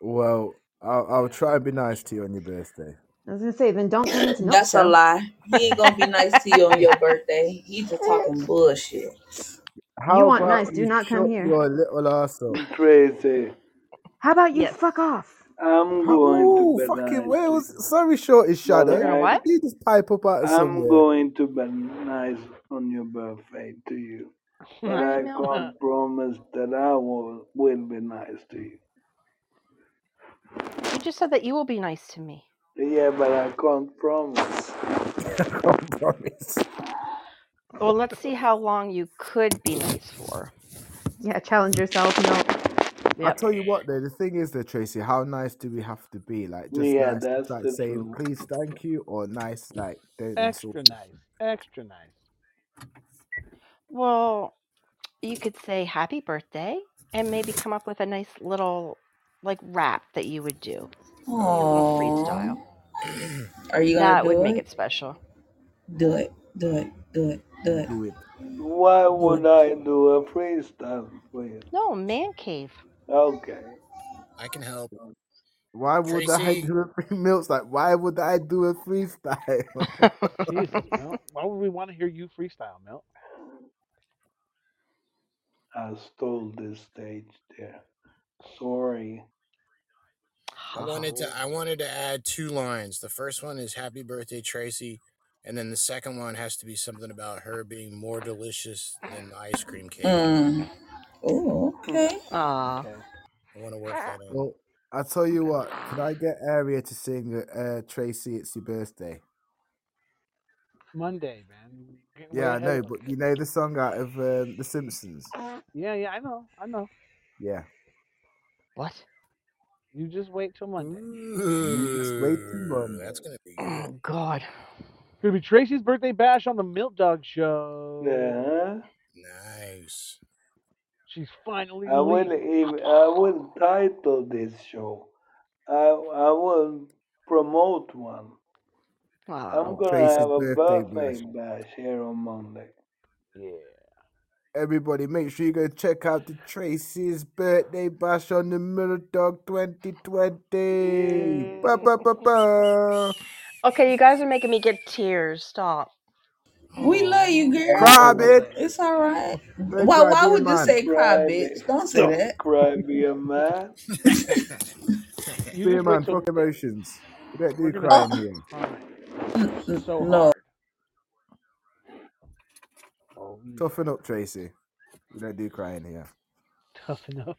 Well, I'll, I'll try and be nice to you on your birthday. I was gonna say, then don't turn into milk That's a lie. He ain't gonna be nice to you on your birthday. He just talking bullshit. How want nice, do not come shut here. Your little ass up. Tracy, How about you Yes. fuck off? I'm going Oh, to be fucking nice where to was? Sorry, shorty shadow. But You're what? You just pipe up out of I'm somewhere. going to be nice on your birthday to you. But Hi, I can't promise that I will, will be nice to you. You just said that you will be nice to me. Yeah, but I can't promise. I can't promise. Well, let's see how long you could be nice for. Yeah, challenge yourself. No. I Yep. tell you what, though, the thing is, though, Tracy, how nice do we have to be? Like, just Yeah, nice, like saying truth. please, thank you, or nice, like don't Extra insult. nice. Extra nice. Well, you could say happy birthday and maybe come up with a nice little like rap that you would do. A little freestyle. Are you gonna That do would it? make it special. Do it. Do it. Do it. Do it. Do it. Why would I do a freestyle for you? No, man cave. Okay. I can help. Why would I do a free milks? Like, why would I do a freestyle? Jesus, Milt. Why would we want to hear you freestyle, Milt? I stole this stage there. Sorry. I wanted to I wanted to add two lines. The first one is happy birthday Tracy, and then the second one has to be something about her being more delicious than the ice cream cake. Mm. Oh, okay. Aw. Okay. I want to work that in. well, I tell you what, can I get Aria to sing uh, Tracy, it's your birthday? Monday, man. You're getting way Yeah, I know, of but you know the song out of um, The Simpsons? Yeah, yeah, I know. I know. Yeah. What? You just wait till Monday. It's way too Ooh, much. that's gonna be Oh. God. It's gonna be Tracy's birthday bash on the Milt Dog Show. Yeah. Nice. She's finally I will even I will title this show. I I will promote one. I'm Wow. gonna Tracy's have a birthday birthday bash here on Monday. Yeah. Everybody, make sure you go check out the Tracy's birthday bash on the Milt Dog 2020. Ba, ba, ba, ba. Okay, you guys are making me get tears. Stop. We love you, girl. Cry, bitch. It's all right. Don't Why? cry, Why be a would you man. say cry, Cry, bitch? be- Don't say Don't that. cry, be a man. You Be a just man, till fuck emotions. We don't we're do gonna crying here. cry so No. hard. Oh, yeah. Toughen up, Tracy. We don't do crying here. tough enough.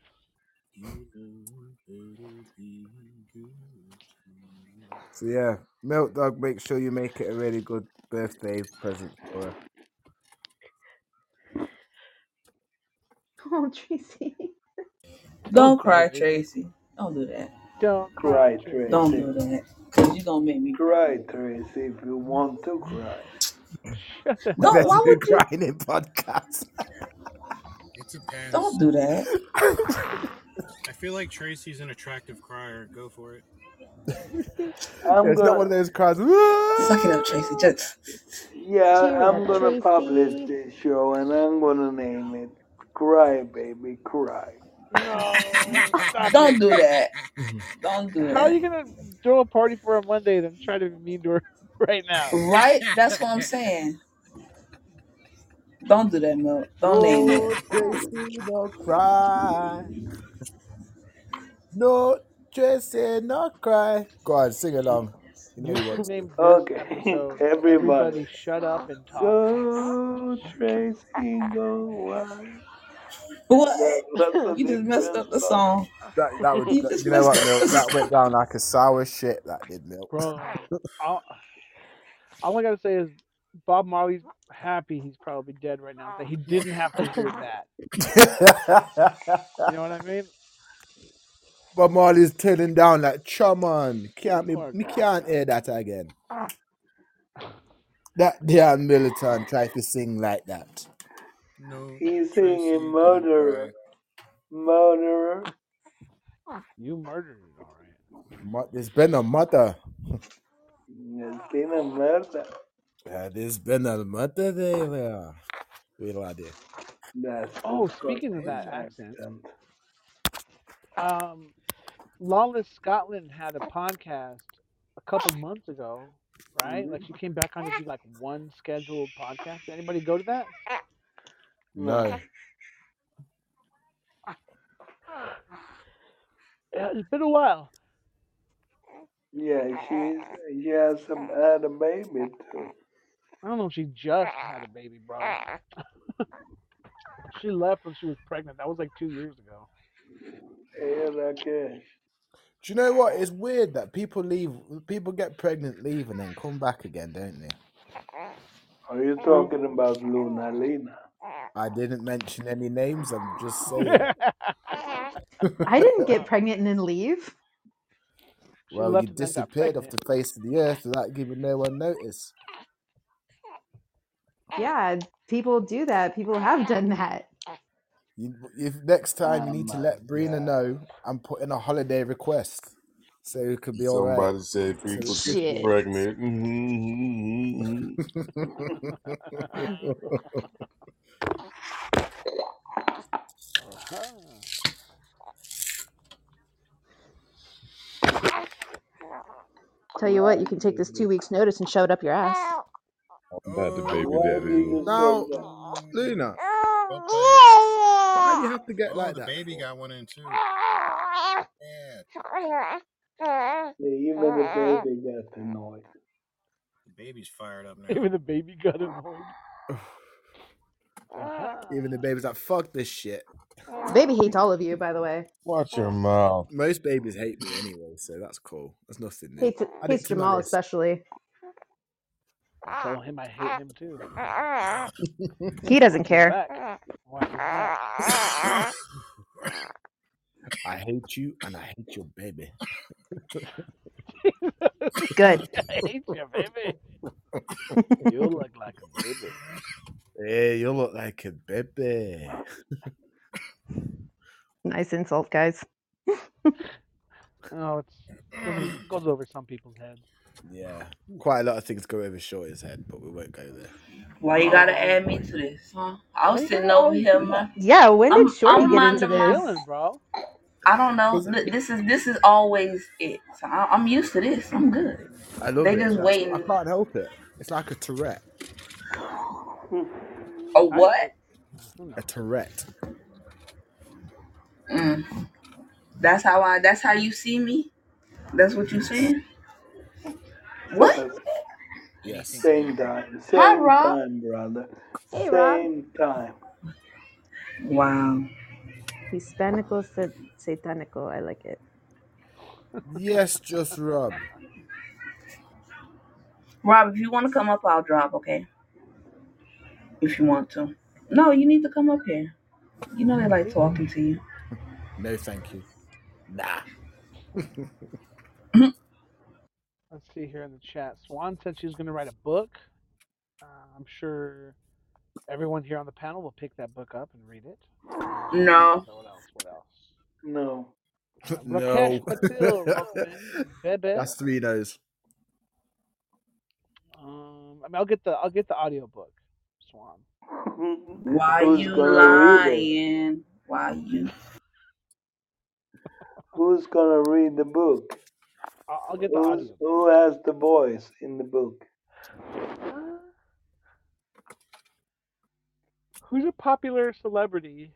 So yeah, Milt Dog, make sure you make it a really good birthday present for her. Oh, Tracy. Don't cry, Tracy. Tracy. Don't do that. Don't Cry, cry, Tracy. Don't do that. Cause you're gonna make me Cry, Tracy, if you want to cry. Shut the Don't. There's Why no would you? crying in podcast. It. Don't do that. I feel like Tracy's an attractive crier. Go for it. I'm it's not one of gonna, those cries. Suck it up, Tracy. Just yeah, Cheer I'm up, gonna publish Tracy. this show and I'm gonna name it Cry, Baby, Cry. No, don't do that. Don't do that. How are you gonna throw a party for a Monday then try to be mean to her right now? Right? That's what I'm saying. Don't do that, Milk. Don't name No, it. Oh, Tracy, no cry. No, Tracy, no cry. Go on, sing along. You know You you want to. name this Okay, episode everybody. Everybody Shut Up and Talk. Go, Tracy, go. Why? What? That, that's a You just messed up the song. song. That, that would, You that, just you know messed what, up Milk? the That went down like a sour shit. That did, Milk. Bro, all, all I gotta say is Bob Marley's happy he's probably dead right now. That he didn't have to hear that. You know what I mean? Bob Marley's turning down like, come on, can't me, Poor me guy. can't hear that again. That damn militant tried to sing like that. No, He's Tracy, singing don't murderer, murderer. You murdered it, all right. Mo- There's been a mother. It's been a murder. Uh, there's been a mother there. Wait a minute. That's Oh, speaking of that accent, accent. um, Lawless Scotland had a podcast a couple months ago, right? Like she came back on to do like one scheduled podcast. Did anybody go to that? No. Yeah, uh, it's been a while. Yeah, she's she has some had a baby too. I don't know if she just had a baby, bro. she left when she was pregnant. That was like two years ago. Yeah, Rakesh. Do you know what? It's weird that people leave, people get pregnant, leave, and then come back again, don't they? Are you talking about Luna Lena? I didn't mention any names. I'm just saying. I didn't get pregnant and then leave. She well, you and then got disappeared off the face of the earth without giving no one notice. Yeah, people do that. People have done that. You, if next time you Oh need to let Brina God. know I'm putting a holiday request so it could be all right. Somebody said So people it's get Shit. pregnant. Mm-hmm, mm-hmm, mm-hmm. Tell you what, you can take this two weeks notice and shove it up your ass. Not the baby Why daddy. did you now, say that? Luna, Don't why do you have to get Oh, like the that? baby got one in too. Yeah. Yeah, even the baby got annoyed. The baby's fired up now. Even the baby got annoyed. Uh-huh. Even the baby's like, fuck this shit. Baby hates all of you, by the way. Watch your mouth. Most babies hate me anyway, so that's cool. That's nothing new. Hates Add it hates Jamal list. especially. Tell him I hate him too. He doesn't care. Back. Watch your back. I hate you and I hate your baby. Good. I hate you, baby. You look like a baby. Hey, you look like a baby. Nice insult, guys. Oh, it's goes, goes over some people's heads. Yeah. Quite a lot of things go over Shorty's head, but we won't go there. Why you gotta add me to this, huh? I was sitting over here, man. Yeah, when I'm, did Shorty I'm get into this? Chilling, bro. I don't know. Was it- Look, This is this is always it. So I, I'm used to this. I'm good. I love They it. just That's- waiting. I can't help it. It's like a Tourette. Oh what? A Tourette. Mm. That's how I. That's how you see me. That's what you saying. What? Yes. Same time. Same Hi, Rob. time, brother. Hey, Rob. Same time. Wow. Hispanico sa- satanico. I like it. Yes, just Rob. Rob, if you want to come up, I'll drop. Okay. If you want to. No, you need to come up here. You know they like talking to you. No, thank you. Nah. Let's see here in the chat. Swan said she's going to write a book. Uh, I'm sure everyone here on the panel will pick that book up and read it. No. So what else? What else? No. no. Rakesh Patil, welcome. Bebe. That's three no's. Um, I mean, I'll get the I'll get the audio book. Swan. Why Who's you gonna read it? lying? Why you? Who's gonna read the book? I'll, I'll get the Who's, audio. who has the voice in the book? Who's a popular celebrity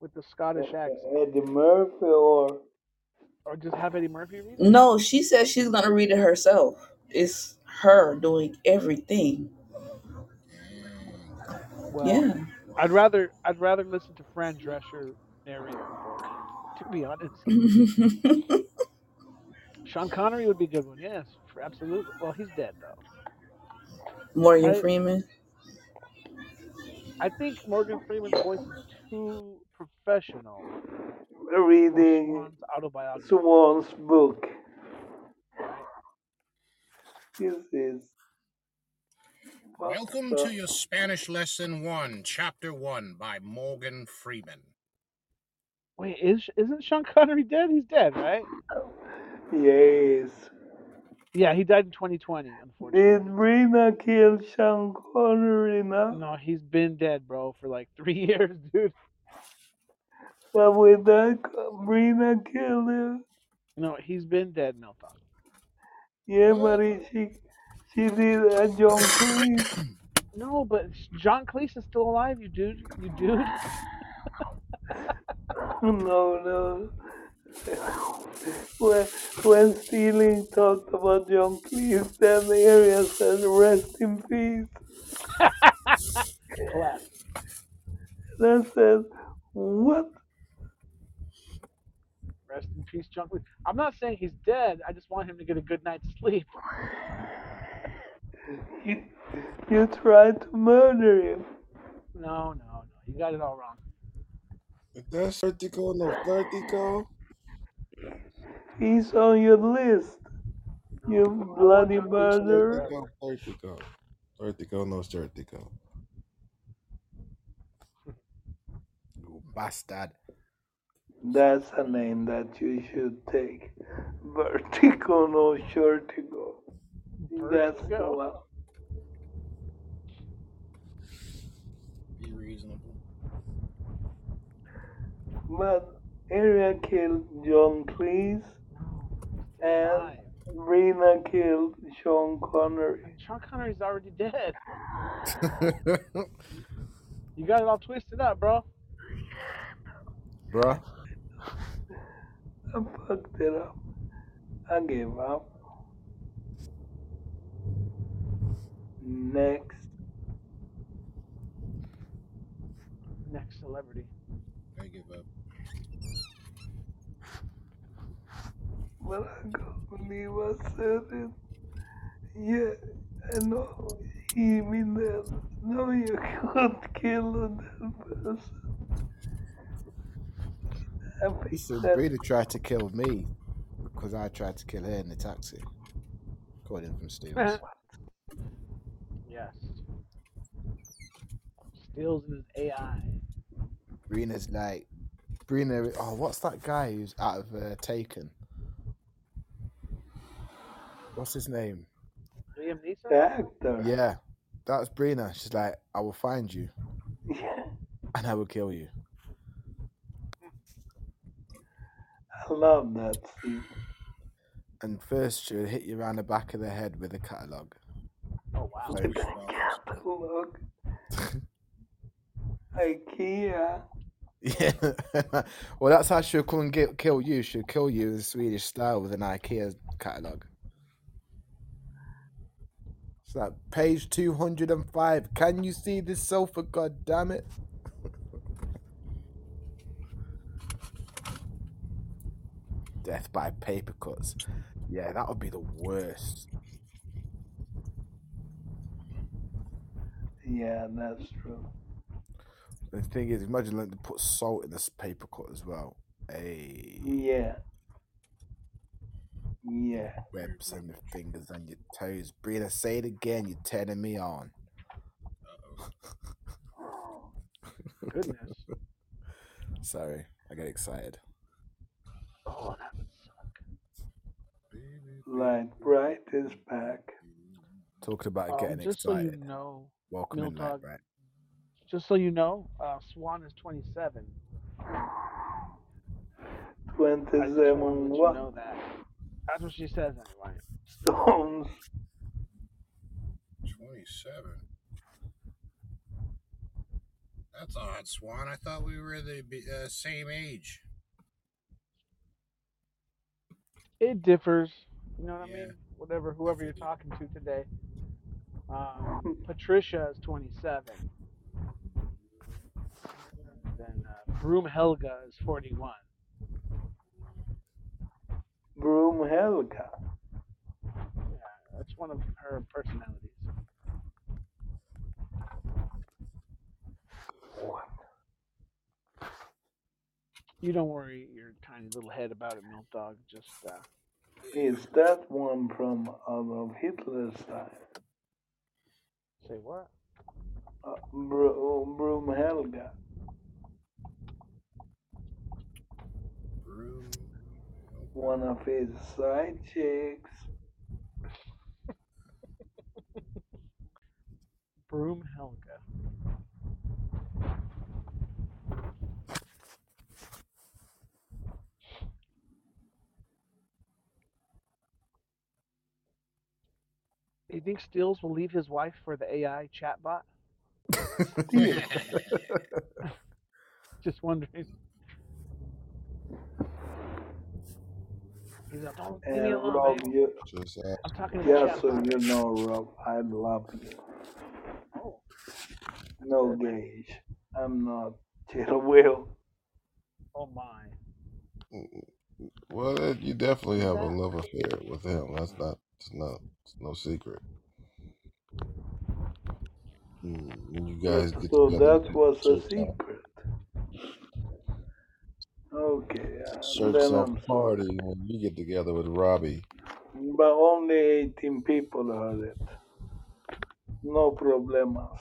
with the Scottish accent, Eddie Murphy or or just have Eddie Murphy read it? No, she says she's gonna read it herself. It's her doing everything. Well, Yeah. I'd rather I'd rather listen to Fran Drescher narrate. To be honest, Sean Connery would be a good one. Yes, for absolutely. Well, he's dead though. Morgan I- Freeman. I think Morgan Freeman's voice is too professional reading Swan's. Swan's book. This is Welcome to your Spanish lesson one, chapter one by Morgan Freeman. Wait, is isn't Sean Connery dead? He's dead, right? yes. Yeah, he died in 2020. Unfortunately. Did Brina kill Sean Connery now? No, he's been dead, bro, for like three years, dude. But with that, Brina killed him. No, he's been dead, no Milton. Yeah, but he, she she did a John Cleese. No, but John Cleese is still alive, you dude. You dude. No, no. When, when Stealing talked about John Cleese, then the area said rest in peace. Clap. I said, what? Rest in peace, John Cleese. I'm not saying he's dead. I just want him to get a good night's sleep. You, you tried to murder him. No, no, no. You got it all wrong. Is that Certico? No, Certico? He's on your list. You bloody murderer. Certico, Certico. Certico, no Certico. You bastard. That's a name that you should take. Vertigo, no shortigo. That's the Vertigo. one. Be reasonable. But Area killed John Cleese and Why? Rena killed Sean Connery. Sean Connery's already dead. You got it all twisted up, bro. Bruh. I fucked it up. I gave up. Next. Next celebrity. I give up. But I can't believe I said it. Yeah, I know he mean that. No, you can't kill that person. I Listen, that Brina tried to kill me because I tried to kill her in the taxi. According from Stevens. Yes. Steals in his AI. Brina's like, Brina, oh, what's that guy who's out of uh, Taken? What's his name? Liam Neeson? the actor. Yeah, that's Brina. She's like, I will find you Yeah. and I will kill you. I love that scene. And first, she'll hit you around the back of the head with a catalogue. Oh, wow. Like, Catalog. IKEA. yeah. well, that's how she'll come and get, kill you. She'll kill you in Swedish style with an IKEA catalogue. It's like page 205. Can you see this sofa? God damn it. Death by paper cuts. Yeah, that would be the worst. Yeah, that's true. The thing is, imagine letting to put salt in this paper cut as well. Hey, Yeah. Yeah. webs and the fingers on your toes. Brina, say it again. You're turning me on. Goodness. Sorry, I get excited. Oh, that would suck. Light Bright is back. Talking about Um, getting just so excited. you know, Welcome in, Milk Light Dog. Just so you know, uh, Swan is 27. I just want 27 you what? know that. That's what she says anyway. Stones. 27. That's odd, Swan. I thought we were the uh, same age. It differs. You know what I mean? Whatever, whoever you're talking to today. Um, Patricia is 27. Then uh, Broom Helga is 41. Broom Helga. Yeah, that's one of her personalities. What? You don't worry your tiny little head about it, Milt Dog. Just uh, Is that one from Adolf Hitler's time? Say what? Uh, Bro- Broom Helga. Broom. One of his side chicks. Broom you think Stills will leave his wife for the AI chatbot? Just wondering. He's like, don't leave me And alone, Rob, babe. you, Just I'm talking to the yeah, so chatbot. you know, Rob, I love you. Oh, No gauge. I'm not Jill Will. oh my. well, you definitely have a love affair with him. That's not, it's not, it's no secret. Mm, when you guys get So together, that was a church off, secret. Okay, uh, church then off I'm sorry. party when we get together with Robbie. But only 18 people heard it. No problemas.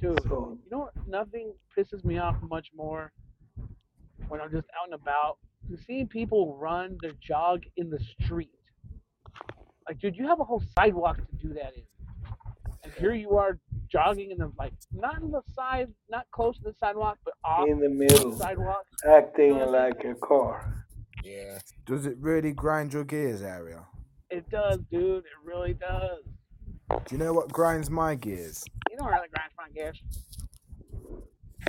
Dude, So, you know what? Nothing pisses me off much more when I'm just out and about. Seeing people run their jog in the street. Like, dude, you have a whole sidewalk to do that in. And here you are jogging in the, like, not in the side, not close to the sidewalk, but off in the the middle, sidewalk. acting You know what I mean? like a car. Yeah. Does it really grind your gears, area? It does, dude. It really does. Do you know what grinds my gears? You know how to grind my gears.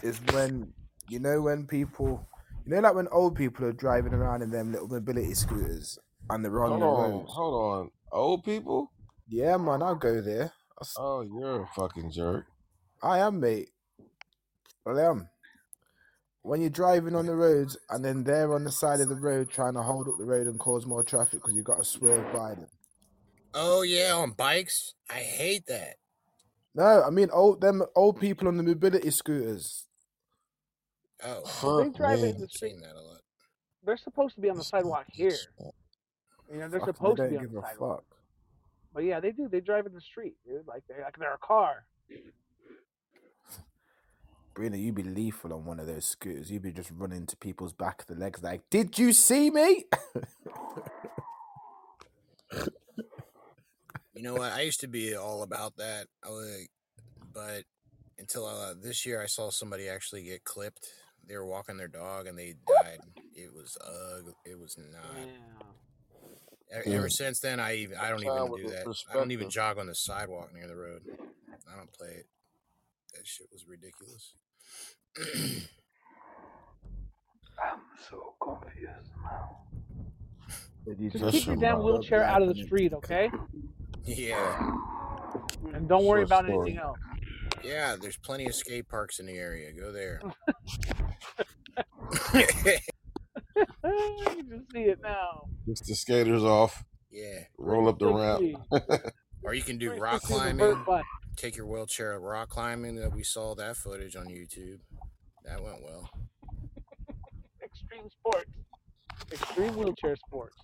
Is when you know when people, you know, like when old people are driving around in them little mobility scooters and they're on Hold the on, roads. hold on. Old people? Yeah, man, I'll go there. I s- Oh, you're a fucking jerk. I am, mate. I am. When you're driving on the roads and then they're on the side of the road trying to hold up the road and cause more traffic because you've got to swerve by them. Oh yeah, on bikes. I hate that. No, I mean old them old people on the mobility scooters. Oh, they drive man, in the street. Seen that a lot. They're supposed to be on the sidewalk here. You know, they're Fucking supposed they to be on the sidewalk. fuck. But yeah, they do. They drive in the street, dude. Like they're like they're a car. Brina, you'd be lethal on one of those scooters. You'd be just running to people's back of the legs like, did you see me? You know what? I used to be all about that. I was, but until uh, this year, I saw somebody actually get clipped. They were walking their dog and they died. It was ugly. It was not. Yeah. E- Ever Yeah. since then, I even I don't even do that. I don't even jog on the sidewalk near the road. I don't play it. That shit was ridiculous. I'm so confused now. Did you Just That's keep your damn wheelchair out of the street, okay? yeah, And don't worry Short about story. anything else. yeah. There's plenty of skate parks in the area. Go there. you can see it now. Just the skaters off, yeah, roll up the ramp. or you can do rock climbing. Take your wheelchair rock climbing. That we saw that footage on YouTube. That went well. Extreme sports. Extreme wheelchair sports.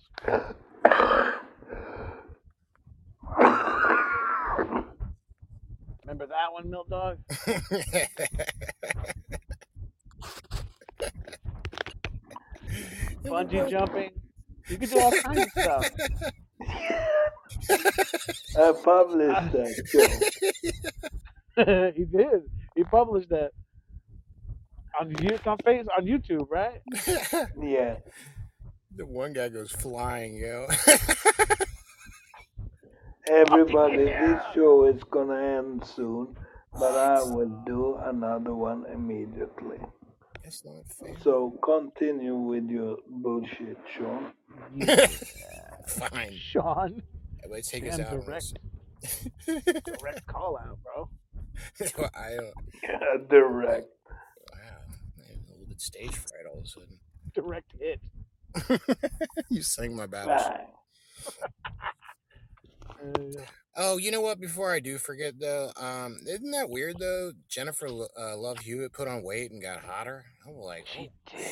Remember that one, Milt Dog? Bungee jumping. You can do all kinds of stuff. I published that he did. He published that on you on face on YouTube, right? Yeah. the one guy goes flying, yo. Everybody, this show is gonna end soon, but I will do another one immediately. That's not fair. So continue with your bullshit, Sean. Fine. Sean. Everybody take us out. on direct. Direct call out, bro. Well, I don't. Direct. Wow, I have a little bit stage fright all of a sudden. Direct hit. you sang my battle. Song. Bang. Uh, Oh, you know what? Before I do forget, though, um, isn't that weird though? Jennifer uh, Love Hewitt put on weight and got hotter. I was like, She oh, did.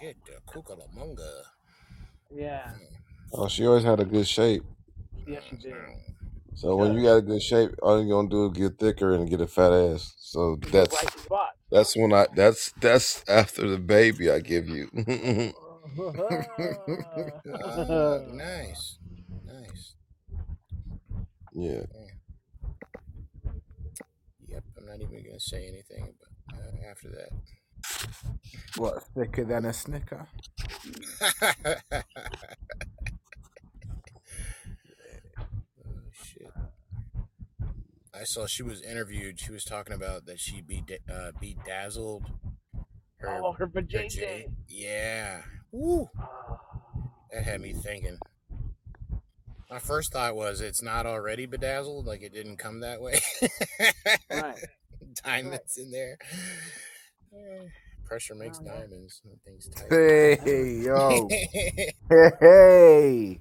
shit, the Cucamonga. yeah. Oh, she always had a good shape. Yes, you did. So when you got a good shape, all you're gonna do is get thicker and get a fat ass. So that's right spot. that's when I that's that's after the baby I give you. Ah, nice, nice. Yeah. Yep, I'm not even gonna say anything but, uh, after that. What thicker than a snicker? oh shit! I saw she was interviewed. She was talking about that she be uh, bedazzled her Oh, her her vajayjay. Yeah. Woo. That had me thinking. My first thought was it's not already bedazzled, like it didn't come that way. Right. diamonds in there. Pressure makes No, no. diamonds. That thing's tight. Hey, yo. Hey, hey.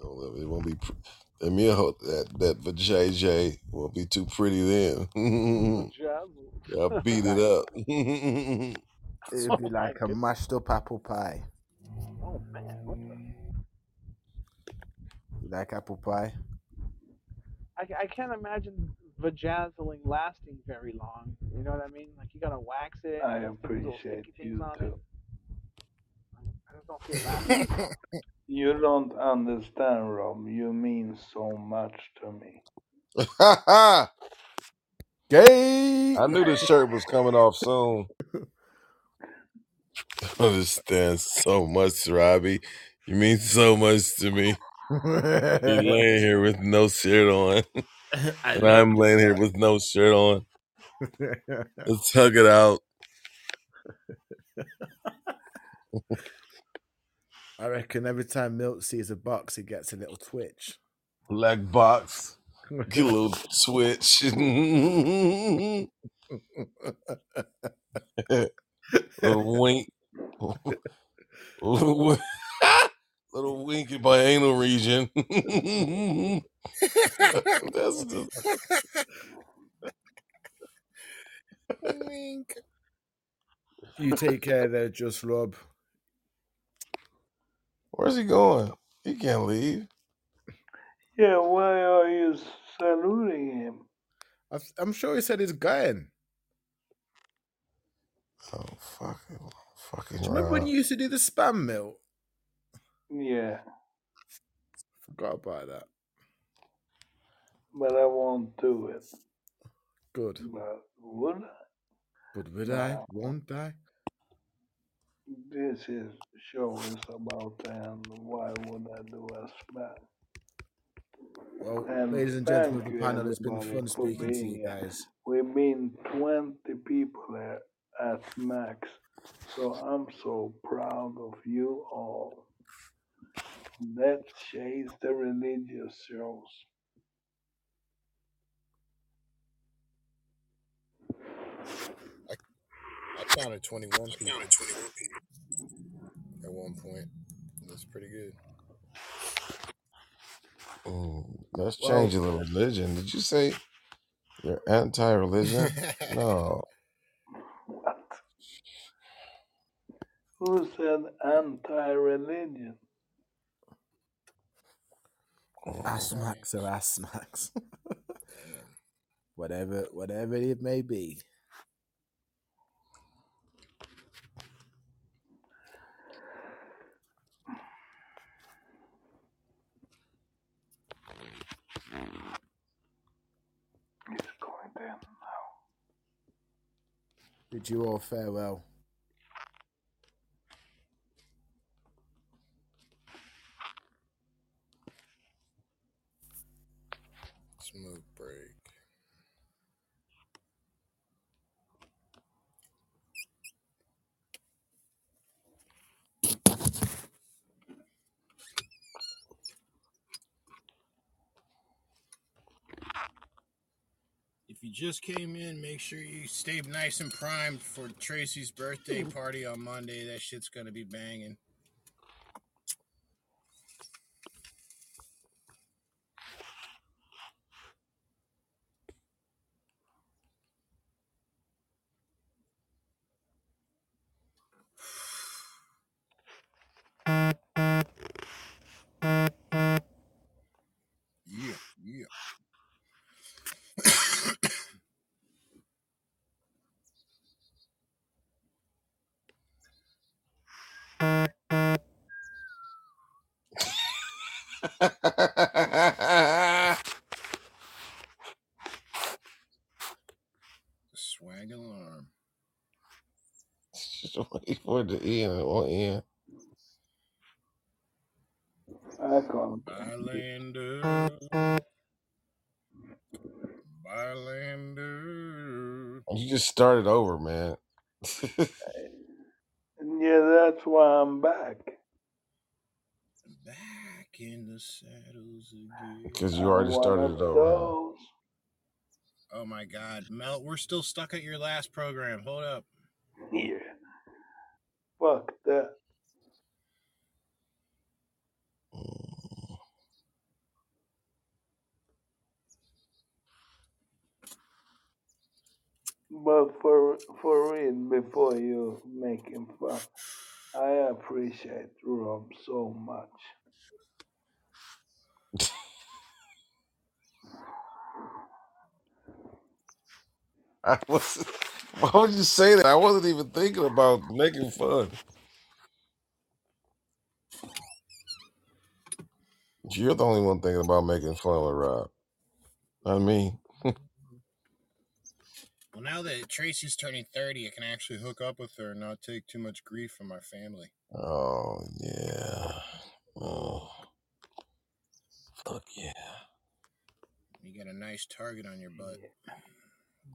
It won't be. Pr- that me that that vajayjay won't be too pretty then. Vajazzle. I beat it up. It'd Oh be like a mashed up apple pie. Oh man, what the? You like apple pie? I, I can't imagine vajazzling lasting very long. You know what I mean? Like you gotta wax it. I and stick these little appreciate you too. it. I just don't see it lasting very long. You don't understand, Rob. You mean so much to me. I Gay. I knew this shirt was coming off soon. I understand so much, Robbie. You mean so much to me. You're laying here with no shirt on, and I'm laying here with no shirt on. Let's hug it out. I reckon every time Milt sees a box, he gets a little twitch. Black box. Get a little switch. little wink. Little wink. little wink in my anal region. That's the, Wink. you take care there, just Rob. where's he going? He can't leave. Yeah, why are you saluting him? I, I'm sure he said he's going. Oh, fucking, fucking Do you remember when you used to do the spam Milt? Yeah, Forgot about that. but I won't do it. Good. But would I? But would I? Won't I? This is show is about and. Why would I do a spam? Well, And ladies and gentlemen of the panel, it's been fun speaking to you guys. We've been 20 people there at max, so I'm so proud of you all. Let's chase the religious shows. I counted 21 people. At one point. That's pretty good. Mm, let's Well, change a little religion. Did you say you're anti-religion? No. What? Who said anti-religion? Oh, ass smacks or ass smacks. whatever, whatever it may be. It's going to end now. Bid you all farewell. Smoke break. If you just came in, make sure you stay nice and primed for Tracy's birthday party on Monday. That shit's gonna be banging. Yeah, yeah. Swag alarm. Just wait for it to end. It won't end. I can't. Bylander. Bylander. You just started over, man. Yeah, that's why I'm back. Back in the saddles again. Because you I'm already one started of it over. those. Oh my god. Mel, we're still stuck at your last program. Hold up. Yeah. Fuck that. Mm. Real, before you making fun, I appreciate Rob so much. I was. Why would you say that? I wasn't even thinking about making fun. You're the only one thinking about making fun with Rob. Not me. Well, now that Tracy's turning 30, I can actually hook up with her and not take too much grief from our family. Oh yeah. Oh fuck yeah. You got a nice target on your butt,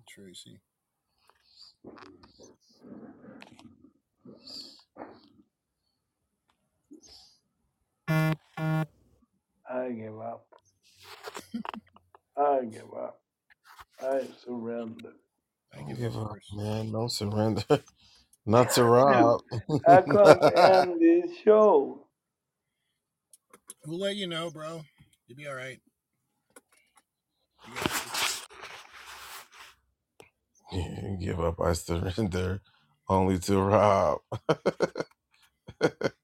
Tracy. I give up. I give up. I surrender. I Don't give give up up, first. man. Don't surrender. Not to Rob. I can't end this show. We'll let you know, bro. You'll be all right. You got this. You give up. I surrender only to Rob.